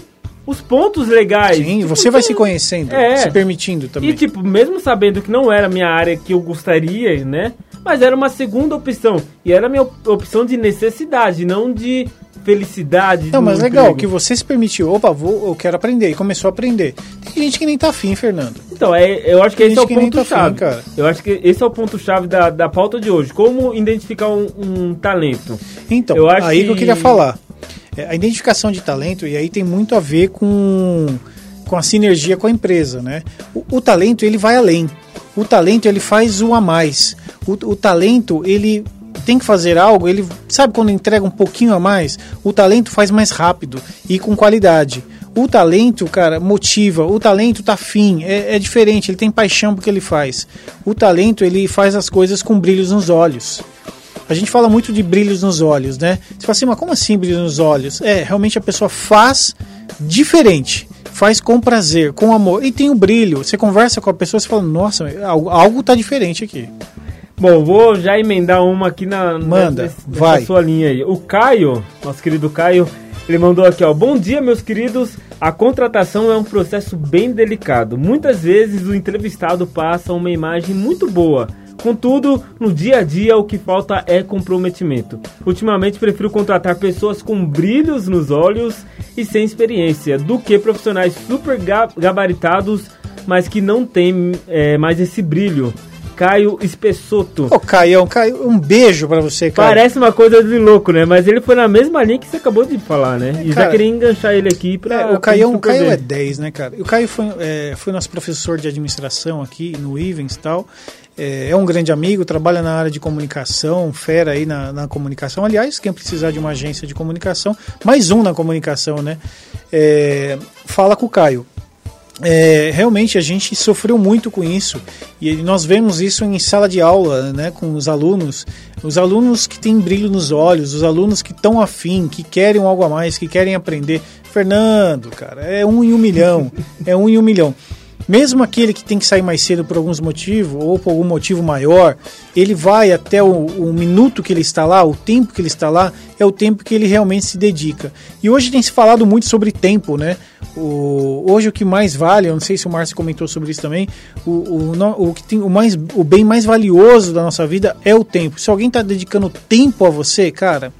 os pontos legais. Sim, Tipo, você vai se conhecendo, É. se permitindo também. E tipo, mesmo sabendo que não era a minha área que eu gostaria, né? Mas era uma segunda opção. E era a minha op- opção de necessidade, não de felicidade. Não, mas legal, emprego. que você se permitiu. Opa, vou, eu quero aprender. E começou a aprender. Tem gente que nem tá afim, Fernando. Então, é, eu acho que Tem esse é o gente que nem ponto tá chave. afim, cara. Eu acho que esse é o ponto chave da, da pauta de hoje. Como identificar um, um talento? Então, Eu acho aí que... eu que- queria falar. É, a identificação de talento, e aí tem muito a ver com, com a sinergia com a empresa, né? O, o talento, ele vai além. O talento, ele faz o a mais. O, o talento, ele tem que fazer algo, ele sabe quando entrega um pouquinho a mais? O talento faz mais rápido e com qualidade. O talento, cara, motiva. O talento tá afim. É, é diferente. Ele tem paixão porque ele faz. O talento, ele faz as coisas com brilhos nos olhos. A gente fala muito de brilhos nos olhos, né? Você fala assim, mas como assim brilhos nos olhos? É, realmente a pessoa faz diferente. Faz com prazer, com amor. E tem o brilho. Você conversa com a pessoa e fala, nossa, algo, algo tá diferente aqui. Bom, vou já emendar uma aqui na Manda, nessa- nessa vai. sua linha aí. O Caio, nosso querido Caio, ele mandou aqui, ó. Bom dia, meus queridos. A contratação é um processo bem delicado. Muitas vezes o entrevistado passa uma imagem muito boa. Contudo, no dia a dia o que falta é comprometimento. Ultimamente prefiro contratar pessoas com brilhos nos olhos e sem experiência do que profissionais super ga- gabaritados, mas que não têm é, mais esse brilho. Caio Espessotto. Ô, Caião, Caio, um beijo pra você, cara. Parece uma coisa de louco, né? Mas ele foi na mesma linha que você acabou de falar, né? E já cara, queria enganchar ele aqui pra. É, o Caião, o Caio é surpreender. 10, né, cara? O Caio foi, é, foi nosso professor de administração aqui no Ivens e tal. É, é um grande amigo, trabalha na área de comunicação, fera aí na, na comunicação. Aliás, quem precisar de uma agência de comunicação, mais um na comunicação, né? É, fala com o Caio. É, realmente a gente sofreu muito com isso e nós vemos isso em sala de aula, né, com os alunos, os alunos que têm brilho nos olhos, os alunos que estão afim, que querem algo a mais, que querem aprender. Fernando, cara, é um em um milhão, é um em um milhão. Mesmo aquele que tem que sair mais cedo por alguns motivos ou por algum motivo maior, ele vai até o, o minuto que ele está lá, o tempo que ele está lá, é o tempo que ele realmente se dedica. E hoje tem se falado muito sobre tempo, né? O, hoje o que mais vale, eu não sei se o Márcio comentou sobre isso também, o, o, o, que tem, o, mais, o bem mais valioso da nossa vida é o tempo. Se alguém está dedicando tempo a você, cara,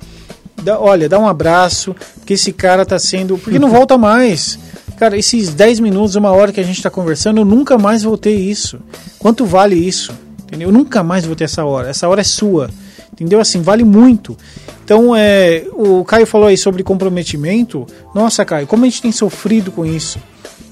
dá- olha, dá um abraço, porque esse cara tá sendo. Porque não volta mais. Cara, esses 10 minutos, uma hora que a gente tá conversando, eu nunca mais vou ter isso. Quanto vale isso? Entendeu? Eu nunca mais vou ter essa hora. Essa hora é sua. Entendeu? Assim, vale muito. Então, é, o Caio falou aí sobre comprometimento. Nossa, Caio, como a gente tem sofrido com isso.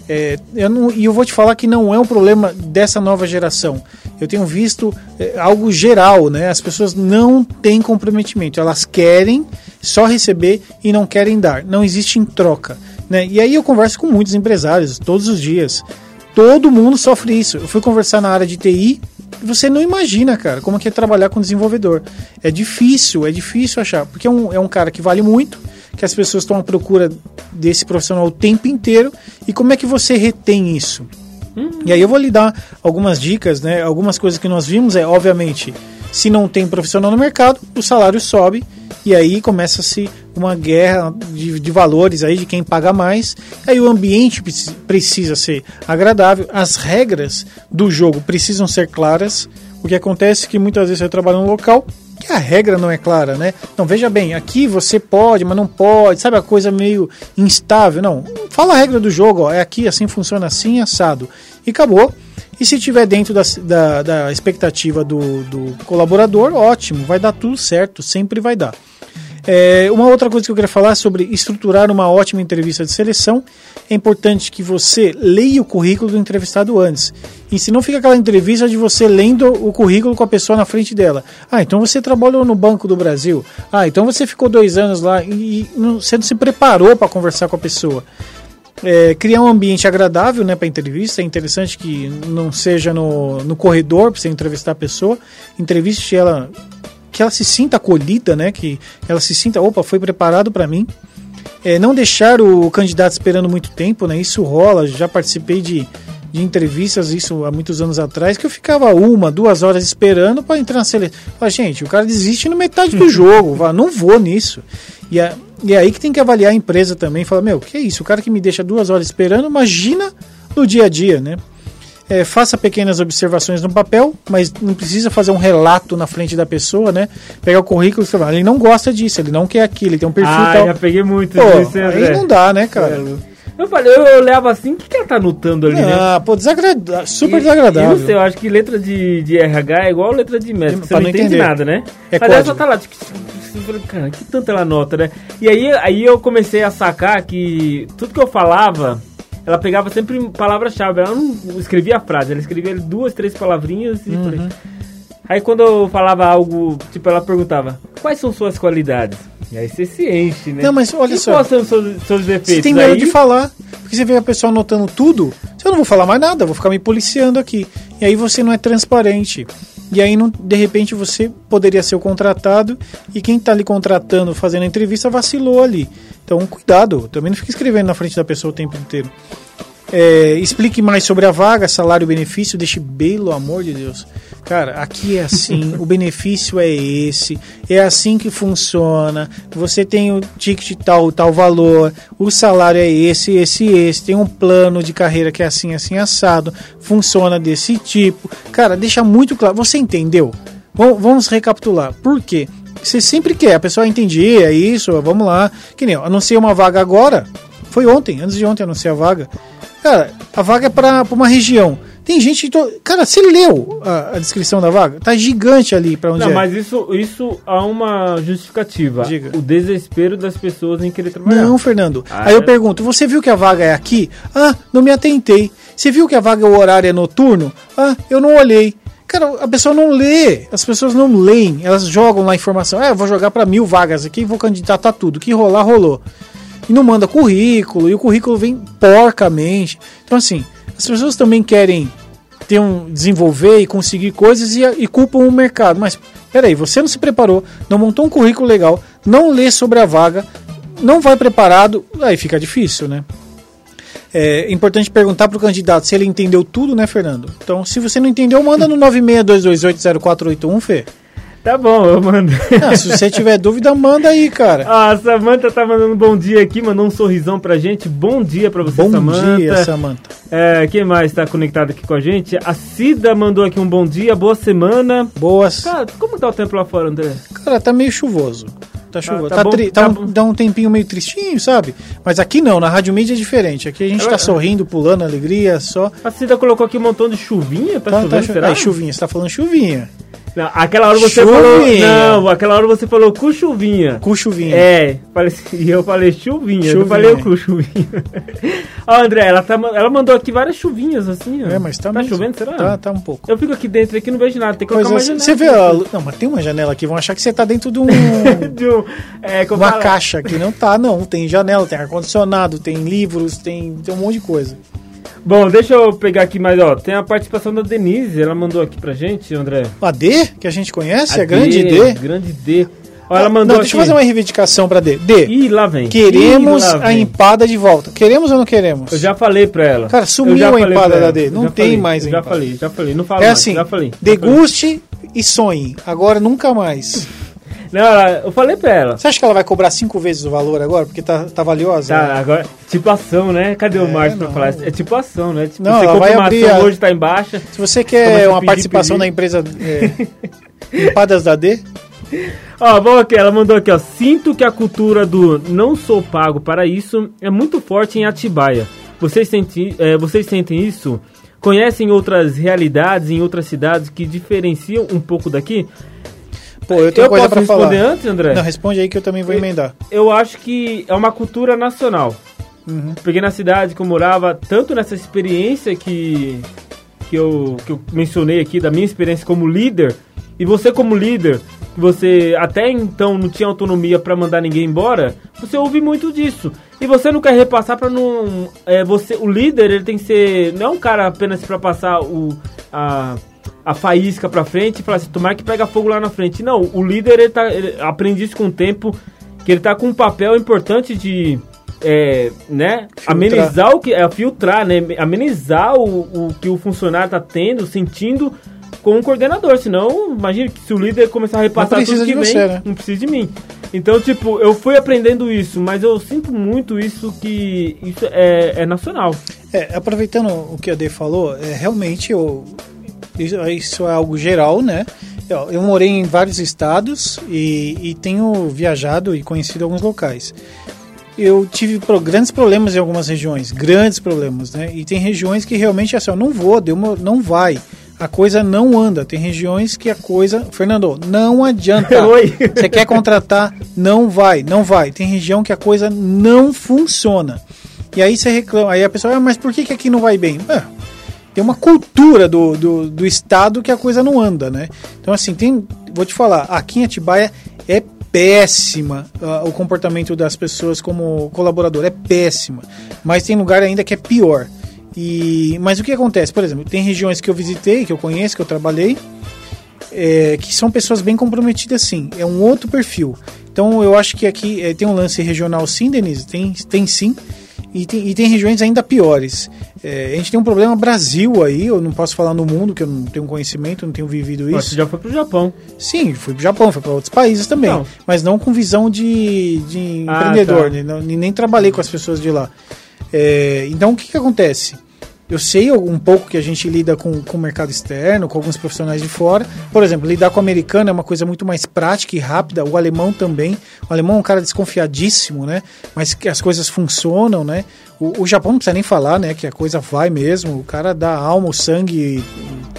É, eu não- e eu vou te falar que não é um problema dessa nova geração. Eu tenho visto é, algo geral, né? As pessoas não têm comprometimento. Elas querem só receber e não querem dar. Não existe em troca. Né? E aí eu converso com muitos empresários todos os dias. Todo mundo sofre isso. Eu fui conversar na área de TI você não imagina, cara, como que é trabalhar com desenvolvedor. É difícil, é difícil achar. Porque é um, é um cara que vale muito, que as pessoas estão à procura desse profissional o tempo inteiro. E como é que você retém isso? E aí eu vou lhe dar algumas dicas, né? Algumas coisas que nós vimos é, obviamente, se não tem profissional no mercado, o salário sobe e aí começa-se uma guerra de, de valores aí de quem paga mais. Aí o ambiente preci- precisa ser agradável, as regras do jogo precisam ser claras. O que acontece é que muitas vezes você trabalha num local que a regra não é clara, né? Não, veja bem, aqui você pode, mas não pode, sabe a coisa meio instável? Não, fala a regra do jogo, ó, é aqui, assim funciona, assim, assado. E acabou. E se tiver dentro da, da, da expectativa do, do colaborador, ótimo, vai dar tudo certo, sempre vai dar. É, uma outra coisa que eu queria falar é sobre estruturar uma ótima entrevista de seleção. É importante que você leia o currículo do entrevistado antes. E se não fica aquela entrevista de você lendo o currículo com a pessoa na frente dela. Ah, então você trabalhou no Banco do Brasil. Ah, então você ficou dois anos lá e, não- você não se preparou para conversar com a pessoa. É, criar um ambiente agradável né, para entrevista. É interessante que não seja no, no corredor para você entrevistar a pessoa. Entreviste ela que ela se sinta acolhida, né? Que ela se sinta, opa, foi preparado para mim. É, não deixar o candidato esperando muito tempo, né? Isso rola. Já participei de, de entrevistas, isso há muitos anos atrás, que eu ficava uma, duas horas esperando para entrar na seleção. Fala, gente, o cara desiste no metade do jogo, vá, não vou nisso. E, é, e é aí que tem que avaliar a empresa também. Fala, meu, que é isso? O cara que me deixa duas horas esperando, imagina no dia a dia, né? É, faça pequenas observações no papel, mas não precisa fazer um relato na frente da pessoa, né? Pegar o currículo e falar, ele não gosta disso, ele não quer aquilo, ele tem um perfil Ah, tal. já peguei muito Pô, disso, aí não dá, né, cara? Eu falei, eu olhava assim, o que, que ela tá anotando ali, né? Ah, pô, desagradável, super E- desagradável. Eu não sei, eu acho que letra de, de RH é igual letra de médico, você não, não entende nada, né? É Mas ela só tá lá, eu falei, cara, que tanto ela anota, né? E aí, aí eu comecei a sacar que tudo que eu falava, ela pegava sempre palavra-chave, ela não escrevia a frase, ela escrevia duas, três palavrinhas e falei. Uhum. Aí quando eu falava algo, tipo, ela perguntava, quais são suas qualidades? E aí você se enche, né? Não, mas olha e só. quais são seus, seus defeitos? Você tem medo Aí- de falar, porque você vê a pessoa anotando tudo, eu não vou falar mais nada, vou ficar me policiando aqui. E aí você não é transparente. E aí, não, de repente, você poderia ser o contratado e quem está ali contratando, fazendo a entrevista, vacilou ali. Então, cuidado, também não fique escrevendo na frente da pessoa o tempo inteiro. É, explique mais sobre a vaga, salário benefício, deixe pelo amor de Deus. Cara, aqui é assim, o benefício é esse, é assim que funciona. Você tem o ticket tal, tal valor, o salário é esse, esse, esse, tem um plano de carreira que é assim, assim, assado, funciona desse tipo. Cara, deixa muito claro. Você entendeu? Vamos, vamos recapitular. Por quê? Você sempre quer, a pessoa entender, é isso, vamos lá. Que nem eu anunciei uma vaga agora, foi ontem, antes de ontem anunciei a vaga. Cara, a vaga é pra, pra uma região. Tem gente que. To... Cara, você leu a, a descrição da vaga? Tá gigante ali pra onde Não, é. mas isso, isso há uma justificativa. Diga. O desespero das pessoas em querer trabalhar. Não, Fernando. Ah, Aí eu é? pergunto: você viu que a vaga é aqui? Ah, não me atentei. Você viu que a vaga, o horário é noturno? Ah, eu não olhei. Cara, a pessoa não lê. As pessoas não leem. Elas jogam lá informação. Ah, eu vou jogar pra mil vagas aqui e vou candidatar tudo. O que rolar, rolou. E não manda currículo. E o currículo vem porcamente. Então, assim, as pessoas também querem ter um, desenvolver e conseguir coisas e, e culpam o mercado. Mas, peraí, você não se preparou, não montou um currículo legal, não lê sobre a vaga, não vai preparado, aí fica difícil, né? É importante perguntar para o candidato se ele entendeu tudo, né, Fernando? Então, se você não entendeu, manda no 962280481, Fê. Tá bom, eu mando. Ah, se você tiver dúvida, manda aí, cara. Ah, a Samanta tá mandando um bom dia aqui, mandou um sorrisão pra gente. Bom dia pra você, Bom Samanta. dia, Samanta. É, quem mais tá conectado aqui com a gente? A Cida mandou aqui um bom dia, boa semana. Boas. Cara, como tá o tempo lá fora, André? Cara, tá meio chuvoso. Tá chuva. tá Tá, bom, tri- tá tá um, bom. dá um tempinho meio tristinho, sabe? Mas aqui não, na Rádio Mídia é diferente. Aqui a gente Ela- tá sorrindo, pulando, alegria, só. A Cida colocou aqui um montão de chuvinha, tá, Tá, chovendo, tá será? Aí, chuvinha, você tá falando chuvinha. Não, aquela hora você Chuvinha. falou. Não, aquela hora você falou com chuvinha. Com chuvinha. É, assim, e eu falei chuvinha, eu Chuvinha. não falei cu, chuvinha. Ó, André, ela, tá, ela mandou aqui várias chuvinhas assim, ó. É, mas tá, mesmo. chovendo, será? Tá, tá um pouco. Eu fico aqui dentro aqui e não vejo nada, tem que colocar Coisa uma janela. você vê a Não, mas tem uma janela aqui, vão achar que você tá dentro de um. De um- é, uma fala? caixa aqui. Não tá, não. Tem janela, tem ar-condicionado, tem livros, tem, tem um monte de coisa. Bom, deixa eu pegar aqui mais, ó. Tem a participação da Denise, ela mandou aqui pra gente, André. A D, que a gente conhece, a, A grande D. Grande D. Ó, ela mandou não, deixa eu aqui. fazer uma reivindicação pra D. D, Ih, lá vem. queremos lá a vem. empada de volta. Queremos ou não queremos? Eu já falei pra ela. Cara, sumiu Eu a empada da D, Eu não tem falei, mais eu Já empada. falei, já falei. Não falo É mais, assim, já falei. já falei. deguste e sonhe. Agora nunca mais. Não, eu falei pra ela. Você acha que ela vai cobrar cinco vezes o valor agora? Porque tá, tá valiosa? Tá, agora, tipo ação, né? Cadê o É, Márcio pra falar? É tipo ação, né? Tipo, Não, você compra vai uma abrir ação a- hoje, tá em baixa. Se você quer uma pedir, participação pedir. da empresa é, Empadas da D, Ó, vamos aqui, ela mandou aqui, ó. Sinto que a cultura do não sou pago para isso é muito forte em Atibaia. Vocês sentem, é, vocês sentem isso? Conhecem outras realidades em outras cidades que diferenciam um pouco daqui? Pô, eu tenho eu coisa posso pra falar. responder antes, André? Não, responde aí que eu também vou Eu- emendar. eu acho que é uma cultura nacional. Uhum. Porque na cidade que eu morava, tanto nessa experiência que, que, eu, que eu mencionei aqui, da minha experiência como líder, e você como líder, que você até então não tinha autonomia para mandar ninguém embora, você ouve muito disso. E você não quer repassar para não. É, você, o líder, ele tem que ser. Não é um cara apenas para passar o, a, a faísca para frente e falar assim, tomar que pega fogo lá na frente. Não, o líder, ele, tá, ele aprende isso com o tempo, que ele tá com um papel importante de. É, né, amenizar o que é filtrar, né, amenizar o, o que o funcionário tá tendo, sentindo com o coordenador, senão imagina que se o líder começar a repassar tudo que de vem, você, né? não precisa de mim. Então, tipo, eu fui aprendendo isso, mas eu sinto muito isso que isso é, é nacional. É, aproveitando o que a D falou, é, realmente eu, isso, é algo geral, né? Eu, eu morei em vários estados e, e tenho viajado e conhecido alguns locais. Eu tive grandes problemas em algumas regiões, grandes problemas, né? E tem regiões que realmente assim, ó, não vou, deu uma- não vai. A coisa não anda. Tem regiões que a coisa. Fernando, não adianta. Oi. Você quer contratar? Não vai, não vai. Tem região que a coisa não funciona. E aí você reclama. Aí a pessoa, ah, mas por que, que aqui não vai bem? Ah, tem uma cultura do, do, do estado que a coisa não anda, né? Então, assim, tem. Vou te falar, aqui em Atibaia é péssima ah, o comportamento das pessoas como colaborador, é péssima. Mas tem lugar ainda que é pior. E, mas o que acontece? Por exemplo, tem regiões que eu visitei, que eu conheço, que eu trabalhei, é, que são pessoas bem comprometidas sim. É um outro perfil. Então eu acho que aqui é, tem um lance regional sim, Denise, tem, tem sim. E tem, e tem regiões ainda piores. É, a gente tem um problema Brasil aí, eu não posso falar no mundo, que eu não tenho conhecimento, não tenho vivido Você isso. já foi pro Japão. Sim, fui pro Japão, fui para outros países também. Não. Mas não com visão de, de Ah, empreendedor, tá. né? Não- nem trabalhei com as pessoas de lá. É, então o que, que acontece? Eu sei um pouco que a gente lida com, com o mercado externo, com alguns profissionais de fora. Por exemplo, lidar com o americano é uma coisa muito mais prática e rápida. O alemão também. O alemão é um cara desconfiadíssimo, né? Mas que as coisas funcionam, né? O, o Japão não precisa nem falar, né? Que a coisa vai mesmo. O cara dá alma, o sangue,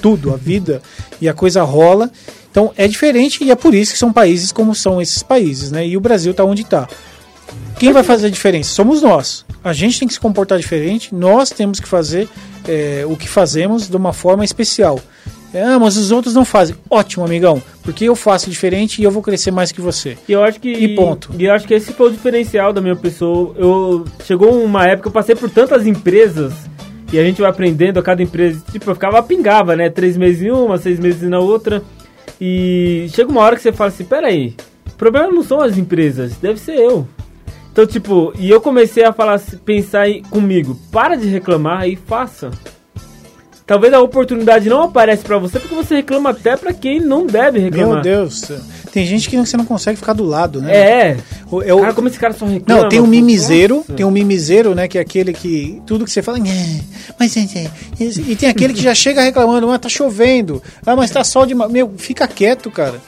tudo, a vida. E a coisa rola. Então é diferente e é por isso que são países como são esses países, né? E o Brasil está onde está. Quem vai fazer a diferença? Somos nós. A gente tem que se comportar diferente, nós temos que fazer é, o que fazemos de uma forma especial. É, ah, mas os outros não fazem. Ótimo, amigão, porque eu faço diferente e eu vou crescer mais que você. E eu acho que. E ponto. E eu acho que esse foi o diferencial da minha pessoa. Eu chegou uma época, eu passei por tantas empresas e a gente vai aprendendo a cada empresa. Tipo, eu ficava pingava, né? Três meses em uma, seis meses na outra. E chega uma hora que você fala assim, peraí, o problema não são as empresas, deve ser eu. Então, tipo, e eu comecei a falar, pensar em- comigo, para de reclamar e faça. Talvez a oportunidade não aparece pra você porque você reclama até pra quem não deve reclamar. Meu Deus, tem gente que você não consegue ficar do lado, né? É. O- Cara, como esse cara só reclama. Não, tem um pô, mimiseiro, nossa. tem um mimiseiro, né, que é aquele que tudo que você fala, "É, mas é, é, é", e tem aquele que já chega reclamando, ah, tá chovendo, ah, mas tá sol de, ma-". meu, fica quieto, cara.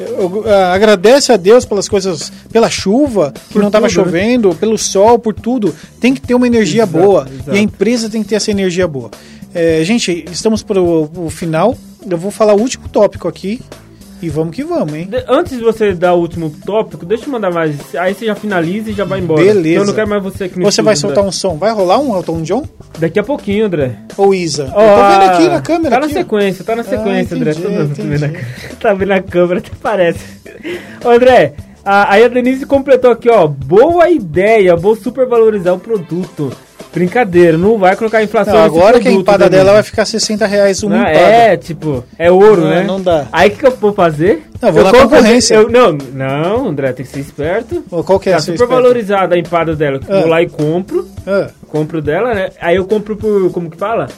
Eu- eu- ah, agradece a Deus pelas coisas, pela chuva, que Por não estava né? chovendo, pelo sol, por tudo. Tem que ter uma energia Exato, boa. exato. E a empresa tem que ter essa energia boa. É, gente, estamos para o final. Eu vou falar o último tópico aqui. E vamos que vamos, hein? De- Antes de você dar o último tópico, deixa eu mandar mais. Aí você já finaliza e já vai embora. Beleza. Eu não quero mais você aqui no Você vai soltar André. um som. Vai rolar um Elton John? Daqui a pouquinho, André. Ou Isa? Eu tô vendo aqui na câmera. Tá na aqui, sequência, tá na sequência, André. entendi, Tô, entendi. vendo a, tá vendo a câmera, até parece. Ô, André, a, aí a Denise completou aqui, ó. Boa ideia, vou supervalorizar o produto. Brincadeira, não vai colocar inflação Não, agora que a empada Denise. dela vai ficar 60 reais uma Não, empada. é, tipo, é ouro, Não, né? não dá. Aí o que, que eu vou fazer? Não, vou eu na concorrência. eu- não, não, André, tem que ser esperto. Qual que é Tá super esperta? valorizada a empada dela. Ah. Vou lá e compro. Ah, Compro dela, né? Aí eu compro por. Como que fala?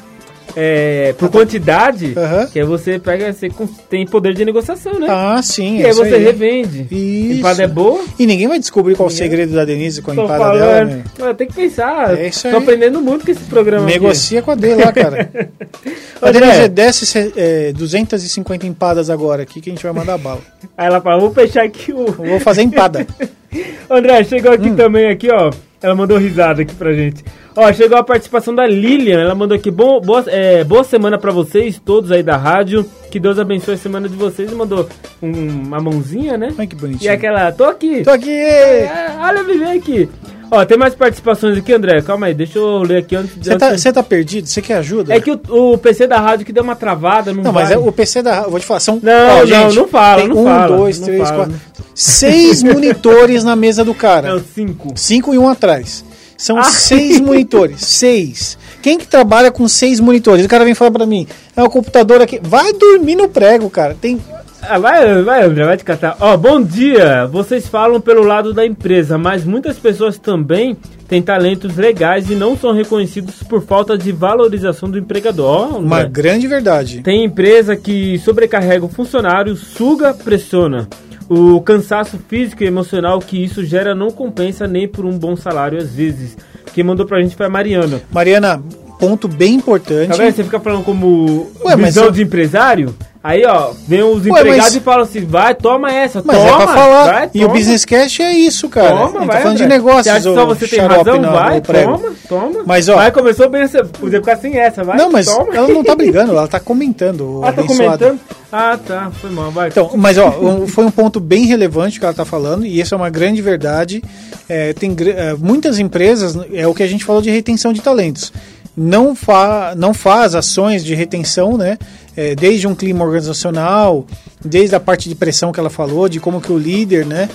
É, por quantidade. Que aí você pega. Você tem poder de negociação, né? ah, sim. e é aí você revende. Isso. Empada é boa. E ninguém vai descobrir qual o segredo da Denise com a empada falando. dela, né? Ué, Tem que pensar. É isso Tô aí. aprendendo muito com esse programa. aqui. Negocia com a dele lá, cara. a. Denise desce é, 250 empadas agora aqui que a gente vai mandar bala. Aí ela fala: vou fechar aqui o. Vou fazer empada. André, chegou Hum. aqui também, aqui, ó. Ela mandou risada aqui pra gente. Ó, chegou a participação da Lilian. Ela mandou aqui, bom, boa, é, boa semana pra vocês, todos aí da rádio. Que Deus abençoe a semana de vocês. E mandou um- uma mãozinha, né? Olha que E bonitinho. aquela, tô aqui. Tô aqui! É, olha, vem aqui. Ó, tem mais participações aqui, André. Calma aí, deixa eu ler aqui antes. Você tá, antes- tá perdido? Você quer ajuda? É que o, o PC da rádio que deu uma travada, não Não, mas é o PC da. Eu vou te falar, são. Não, ó, não, não fala, não um, fala, dois, não três, fala. quatro. Seis monitores na mesa do cara. Não, cinco. Cinco e um atrás. São Ah. seis monitores. Seis. Quem que trabalha com seis monitores? O cara vem falar pra mim, é o computador aqui. Vai dormir no prego, cara. Tem. Ah, vai, vai, André, vai te catar. Ó, bom dia! Vocês falam pelo lado da empresa, mas muitas pessoas também têm talentos legais e não são reconhecidos por falta de valorização do empregador. André. Uma grande verdade. Tem empresa que sobrecarrega o funcionário, suga, pressiona. O cansaço físico e emocional que isso gera não compensa nem por um bom salário às vezes. Quem mandou pra gente foi a Mariana. Mariana, ponto bem importante. Tá vendo? Você fica falando como Ué, visão eu- de empresário. Aí, ó, vem os Ué, empregados mas- e falam assim, vai, toma essa, Mas toma, é pra falar. vai, e o Business Cash é isso, cara. Toma, gente vai, tá falando de André. negócios. Você acha que só você tem razão? no- vai, toma, toma. Mas, ó- Vai, começou bem, você podia ficar sem essa, vai, Não, mas toma. ela não tá brigando, ela tá comentando. Ah, tá comentando? Ah, tá, foi mal, vai. Então, mas ó, foi um ponto bem relevante que ela está falando, e isso é uma grande verdade. É, tem é, muitas empresas, é o que a gente falou de retenção de talentos. Não, fa, não faz ações de retenção, né? É, desde um clima organizacional, desde a parte de pressão que ela falou, de como que o líder, né?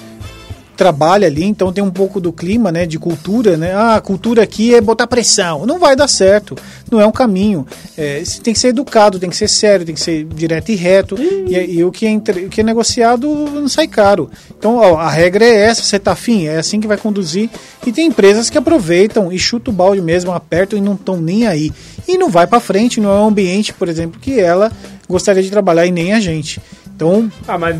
Trabalha ali, então tem um pouco do clima, né, de cultura, né? Ah, a cultura aqui é botar pressão. Não vai dar certo. Não é um caminho. É, tem que ser educado, tem que ser sério, tem que ser direto e reto. E, e o, que é, entre- o que é negociado não sai caro. Então, ó, a regra é essa, você tá afim, é assim que vai conduzir. E tem empresas que aproveitam e chutam o balde mesmo, apertam e não estão nem aí. E não vai para frente, não é um ambiente, por exemplo, que ela gostaria de trabalhar e nem a gente. Então, Ah, mas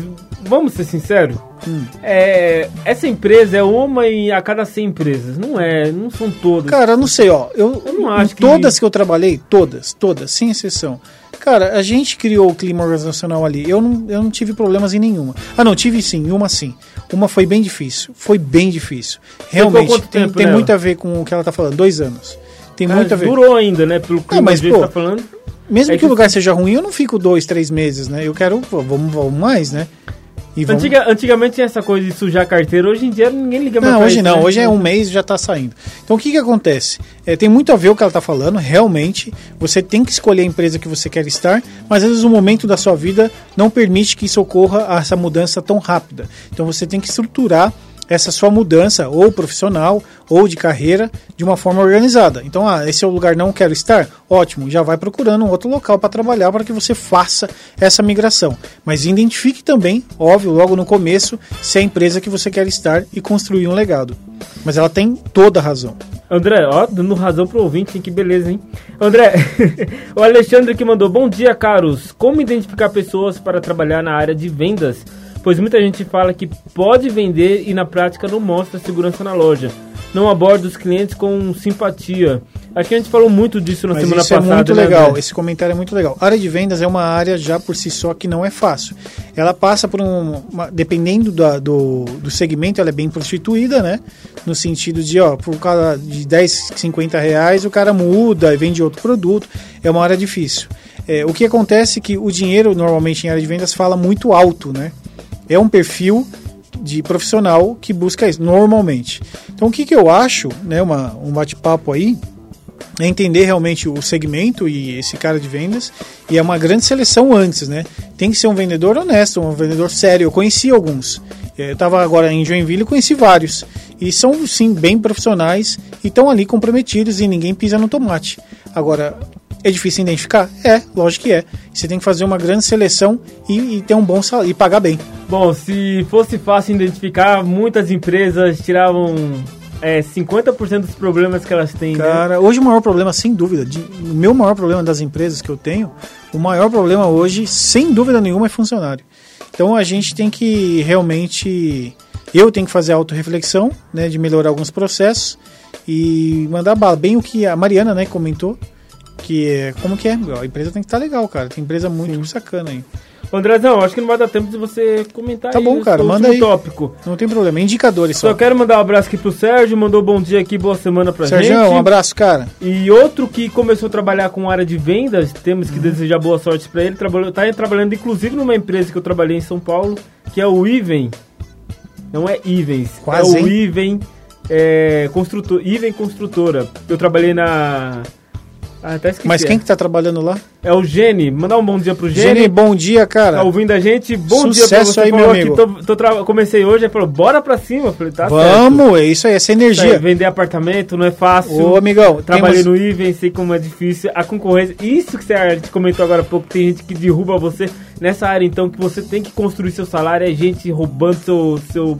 vamos ser sinceros? Hum. É, essa empresa é uma em a cada 100 empresas. Não é, não são todas. Cara, eu não sei, ó. Eu, Eu não acho que- todas que eu trabalhei, todas, todas, sem exceção. Cara, a gente criou o clima organizacional ali. Eu não, eu não tive problemas em nenhuma. Ah, não, tive sim, uma sim. Uma foi bem difícil. Foi bem difícil. Realmente, tem, tempo tem muito a ver com o que ela tá falando. Dois anos. Tem muito a ver. Durou ainda, né? Pelo clima mas, que pô, tá falando. Mesmo é que, que- o lugar seja ruim, eu não fico dois, três meses, né? Eu quero, vamos, vamos mais, né? Vamos... Antiga, antigamente tinha essa coisa de sujar a carteira. Hoje em dia ninguém liga mais Não, hoje isso, não, né? hoje é um mês e já está saindo. Então o que, que acontece? É, tem muito a ver o que ela está falando, realmente. Você tem que escolher a empresa que você quer estar, mas às vezes o momento da sua vida não permite que isso ocorra essa mudança tão rápida. Então você tem que estruturar essa sua mudança, ou profissional, ou de carreira, de uma forma organizada. Então, ah, esse é o lugar não quero estar? Ótimo, já vai procurando um outro local para trabalhar para que você faça essa migração. Mas identifique também, óbvio, logo no começo, se é a empresa que você quer estar e construir um legado. Mas ela tem toda a razão. André, ó, dando razão pro ouvinte, hein? que beleza, hein? André, o Alexandre que mandou, bom dia, caros. Como identificar pessoas para trabalhar na área de vendas? Pois muita gente fala que pode vender e na prática não mostra segurança na loja. não aborda os clientes com simpatia. Acho que a gente falou muito disso na Mas semana isso é passada. muito né, legal, esse comentário é muito legal. A área de vendas é uma área já por si só que não é fácil. Ela passa por um. uma- dependendo da- do, do segmento, ela é bem prostituída, né? No sentido de, ó, por causa de 10, 50 reais, o cara muda e vende outro produto. É uma área difícil. É, o que acontece é que o dinheiro, normalmente em área de vendas, fala muito alto, né? É um perfil de profissional que busca isso, normalmente. Então, o que, que eu acho, né? Uma, um bate-papo aí é entender realmente o segmento e esse cara de vendas e é uma grande seleção antes, né? Tem que ser um vendedor honesto, um vendedor sério. Eu conheci alguns. Eu estava agora em Joinville e conheci vários. E são, sim, bem profissionais e estão ali comprometidos e ninguém pisa no tomate. Agora, é difícil identificar? É, lógico que é. Você tem que fazer uma grande seleção e, e ter um bom salário e pagar bem. Bom, se fosse fácil identificar, muitas empresas tiravam é, 50% dos problemas que elas têm. né? Cara, hoje o maior problema, sem dúvida, de- o meu maior problema das empresas que eu tenho, o maior problema hoje, sem dúvida nenhuma, é funcionário. Então a gente tem que realmente. Eu tenho que fazer a autorreflexão, né, de melhorar alguns processos e mandar bala. Bem o que a Mariana, né, comentou, que é. Como que é? A empresa tem que estar legal, cara. Tem empresa muito sacana aí. Andrezão, acho que não vai dar tempo de você comentar Tá aí bom, o cara, manda aí. tópico. Não tem problema. Indicadores Só só. quero mandar um abraço aqui pro Sérgio, mandou bom dia aqui, boa semana pra Sérgio, gente. um abraço, cara. E outro que começou a trabalhar com área de vendas, temos que desejar boa sorte para ele. Trabalhou, tá trabalhando inclusive numa empresa que eu trabalhei em São Paulo, que é o Iven. Não é Ivens, Quase, é o hein? Iven é, construtor, Iven Construtora. Eu trabalhei na ah, até esqueci. Mas quem que tá trabalhando lá? É o Gene. Mandar um bom dia pro Gene. Gene, bom dia, cara. Tá ouvindo a gente? Bom dia pra Sucesso você. aí, falou meu amigo. tô, tô comecei hoje, ele falou, bora pra cima. Eu falei, tá certo. Vamos, é isso aí, essa aí, energia. vender apartamento não é fácil. Ô, amigão, Trabalhei temos- no Iven, sei como é difícil. A concorrência, isso que você comentou agora há pouco, tem gente que derruba você nessa área, então, que você tem que construir seu salário, é gente roubando seu. seu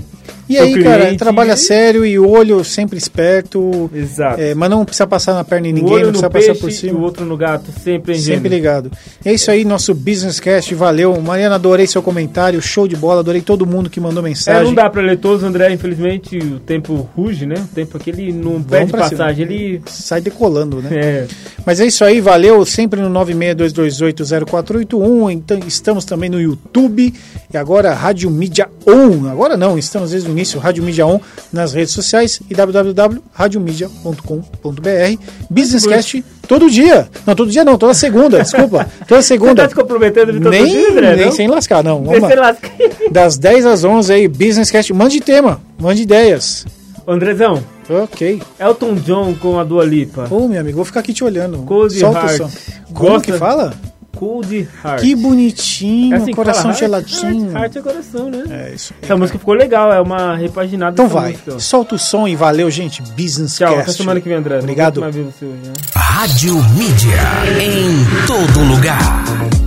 E seu aí, cara, cliente. trabalha sério e o olho sempre esperto. Exato. É, mas não precisa passar na perna o ninguém, não precisa peixe passar por e o cima. outro no gato, sempre, hein, Sempre? Ligado. É isso aí, nosso Business Cast, valeu. Mariana, adorei seu comentário, show de bola, adorei todo mundo que mandou É, mensagem. não dá pra ler todos, André, infelizmente o tempo ruge, né? O tempo aqui ele não pra cima. passagem, ele. Sai decolando, né? É. Mas é isso aí, valeu. Sempre no 962280481. Então, estamos também no YouTube. E agora, Rádio Mídia On. Agora não, estamos desde o início, Rádio Mídia On nas redes sociais e www.radiomedia.com.br. Businesscast todo dia. Não, todo dia não, toda segunda, desculpa. Toda Você segunda. tá se comprometendo de todo Nem, dia, André? nem não? sem lascar, não. Vamos Sei lá. lá. Das 10 às 11 aí, Business Cast. Mande tema, mande ideias. Andrezão, Ok. Elton John com a Dua Lipa. Ô, meu amigo, vou ficar aqui te olhando. Cold Solta Heart. o som. Como Gosta? que fala? Cold Heart. Que bonitinho, É assim coração heart, geladinho. Heart, heart é coração, né? É isso aí. Essa música ficou legal, é uma repaginada Então vai, música. solta o som e valeu, gente. Business Tchau, até Cast. semana que vem, André. Obrigado. hoje, né? Rádio Mídia. Em todo lugar.